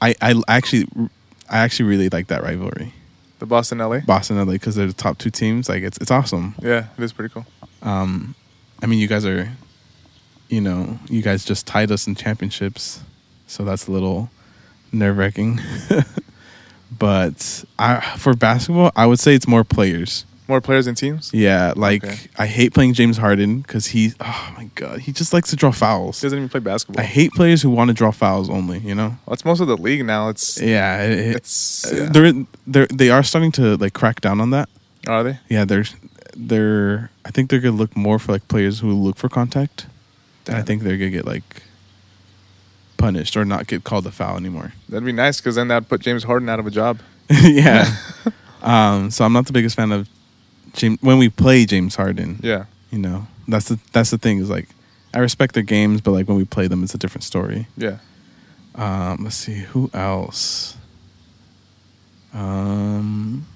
I I actually I actually really like that rivalry, The Boston LA. Boston LA, because they're the top two teams. Like it's it's awesome. Yeah, it is pretty cool. Um, I mean, you guys are, you know, you guys just tied us in championships, so that's a little nerve wracking. but I for basketball, I would say it's more players. More players than teams. Yeah, like Okay. I hate playing James Harden because he, oh my god, he just likes to draw fouls. He doesn't even play basketball. I hate players who want to draw fouls only. You know. Well, it's most of the league now. It's Yeah, it, it- it's uh, yeah. they're they're they are starting to like crack down on that. are they? Yeah, they're they're. I think they're gonna look more for like players who look for contact. And I think they're gonna get like punished or not get called a foul anymore. That'd be nice because then that'd put James Harden out of a job. yeah. um. So I'm not the biggest fan of James when we play James Harden. Yeah. You know, that's the that's the thing is like I respect their games, but like when we play them, it's a different story. Yeah. Um. Let's see who else. Um.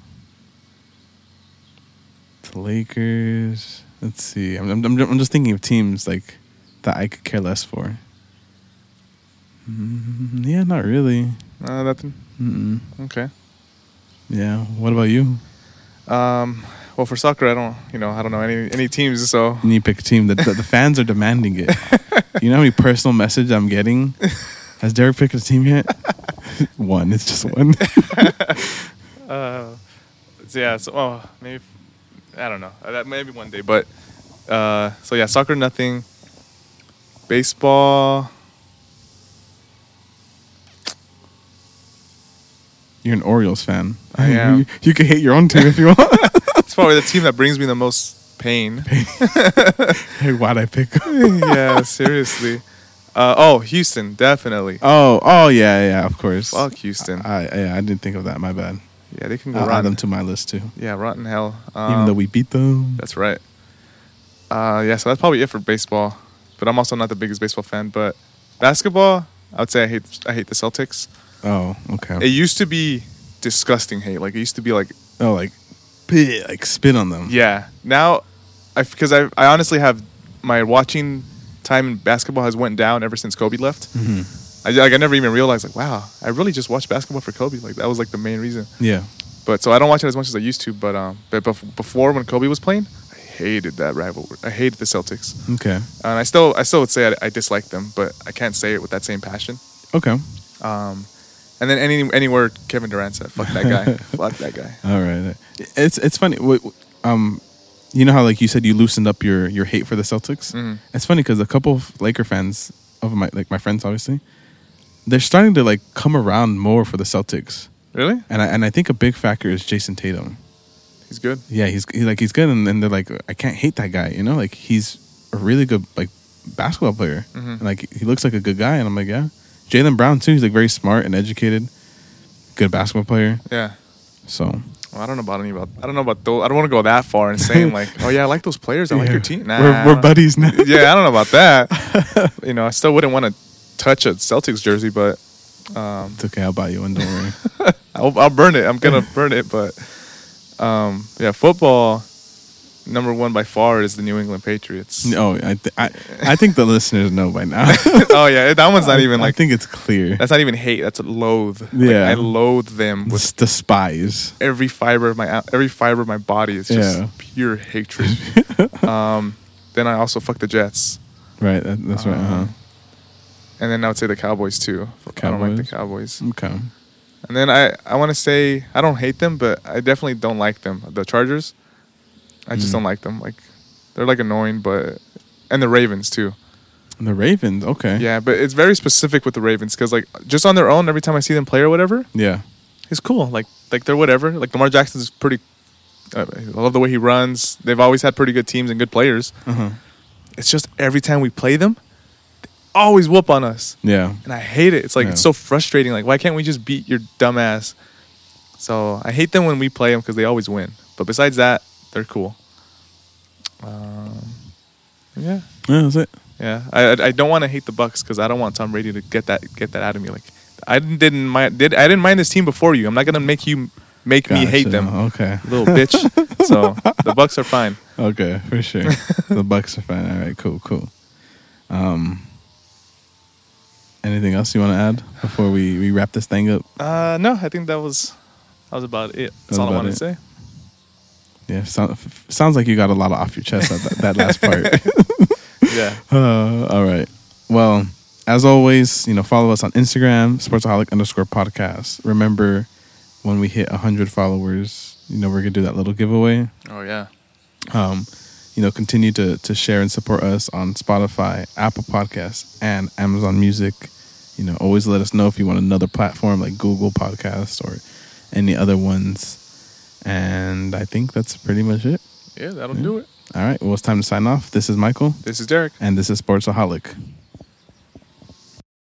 The Lakers. Let's see. I'm, I'm, I'm just thinking of teams like that I could care less for. Mm, yeah, not really. Uh, nothing. Mm-mm. Okay. Yeah. What about you? Um. Well, for soccer, I don't. You know, I don't know any any teams. So You pick a team. The, the, the fans are demanding it. You know how many personal message I'm getting? Has Derek picked a team yet? one. It's just one. Uh, so yeah. So maybe I don't know. Uh, That maybe one day, but uh, so yeah, soccer nothing. Baseball. You're an Orioles fan. I am. You, you can hate your own team if you want. It's probably the team that brings me the most pain. hey, why'd I pick? yeah, seriously. Uh, oh, Houston, definitely. oh, oh yeah, yeah, of course. Fuck Houston. I yeah, I didn't think of that. My bad. Yeah, they can go I'll add rotten. them to my list too. yeah, rotten hell. Um, Even though we beat them. That's right. Uh, yeah, so that's probably it for baseball. But I'm also not the biggest baseball fan. But basketball, I would say I hate I hate the Celtics. Oh, okay. It used to be disgusting hate. Like it used to be like oh, like, like spit on them. yeah. Now, I because I I honestly have my watching time in basketball has went down ever since Kobe left. hmm I like I never even realized like wow I really just watched basketball for Kobe. Like that was like the main reason. Yeah. But so I don't watch it as much as I used to. But um, but bef- before when Kobe was playing, I hated that rivalry. I hated the Celtics. Okay. And I still, I still would say I, I dislike them, but I can't say it with that same passion. Okay. Um, and then any any word Kevin Durant said, fuck that guy, fuck that guy. All right. It's it's funny. Um, you know how like you said you loosened up your your hate for the Celtics. Mhm. It's funny because a couple of Laker fans of my like my friends obviously, they're starting to like come around more for the Celtics, Really? and I and I think a big factor is Jayson Tatum. He's good. Yeah, he's, he's like he's good, and, and they're like I can't hate that guy. You know, like he's a really good like basketball player, Mhm. and like he looks like a good guy, and I'm like yeah. Jaylen Brown too. He's like very smart and educated, good basketball player. Yeah. So Well, I don't know about any about. I don't know about those. I don't want to go that far and saying like, oh yeah, I like those players. I like Yeah. your team. Nah, we're, we're buddies now. yeah, I don't know about that. you know, I still wouldn't want to touch a Celtics jersey, but um, It's okay. I'll buy you one. Don't worry. I'll, I'll burn it. I'm gonna burn it, but um, yeah, football. Number one by far is the New England Patriots. no, I, th- I I think the listeners know by now. oh yeah, that one's not even like. I think it's clear. that's not even hate. That's loathe. Like, Yeah. I loathe them with despise. every fiber of my every fiber of my body. is just Yeah. pure hatred. um, then I also fuck the Jets, Right. That, that's right. Uh-huh. and then I would say the Cowboys too. I don't like the Cowboys? Cowboys. Okay. And then I I want to say I don't hate them, but I definitely don't like them. The Chargers, I just Mm. don't like them. Like they're like annoying, but and the Ravens too. And the Ravens. Okay. Yeah, but it's very specific with the Ravens because like just on their own, every time I see them play or whatever, Yeah. it's cool. Like like they're whatever. Like Lamar Jackson's pretty. Uh, I love the way he runs. They've always had pretty good teams and good players. Uh-huh. It's just every time we play them, they always whoop on us, Yeah. and I hate it. It's like Yeah. it's so frustrating. Like why can't we just beat your dumb ass? So I hate them when we play them because they always win. But besides that, they're cool. Um, yeah, Yeah. That's it. yeah. I I, don't want to hate the Bucs because I don't want Tom Brady to get that get that out of me. Like I didn't mind did I didn't mind this team before you. I'm not gonna make you make me hate them, Okay. little bitch. so the Bucs are fine. Okay, for sure. the Bucs are fine. All right, cool, cool. Um, anything else you want to add before we, we wrap this thing up? Uh, no, I think that was that was about it. That's was all I wanted to say. Yeah, f- sounds like you got a lot off your chest at that, that last part. Yeah. Uh, all right. Well, as always, you know, follow us on Instagram, sportsaholic underscore podcast. Remember, when we hit 100 followers, you know, we're going to do that little giveaway. Oh yeah. Um, you know, continue to, to share and support us on Spotify, Apple Podcasts, and Amazon Music. You know, always let us know if you want another platform like Google Podcasts or any other ones. And I think that's pretty much it. Yeah, that'll Yeah. do it. All right. Well, it's time to sign off. This is Michael, This is Derek. and this is Sportsaholic.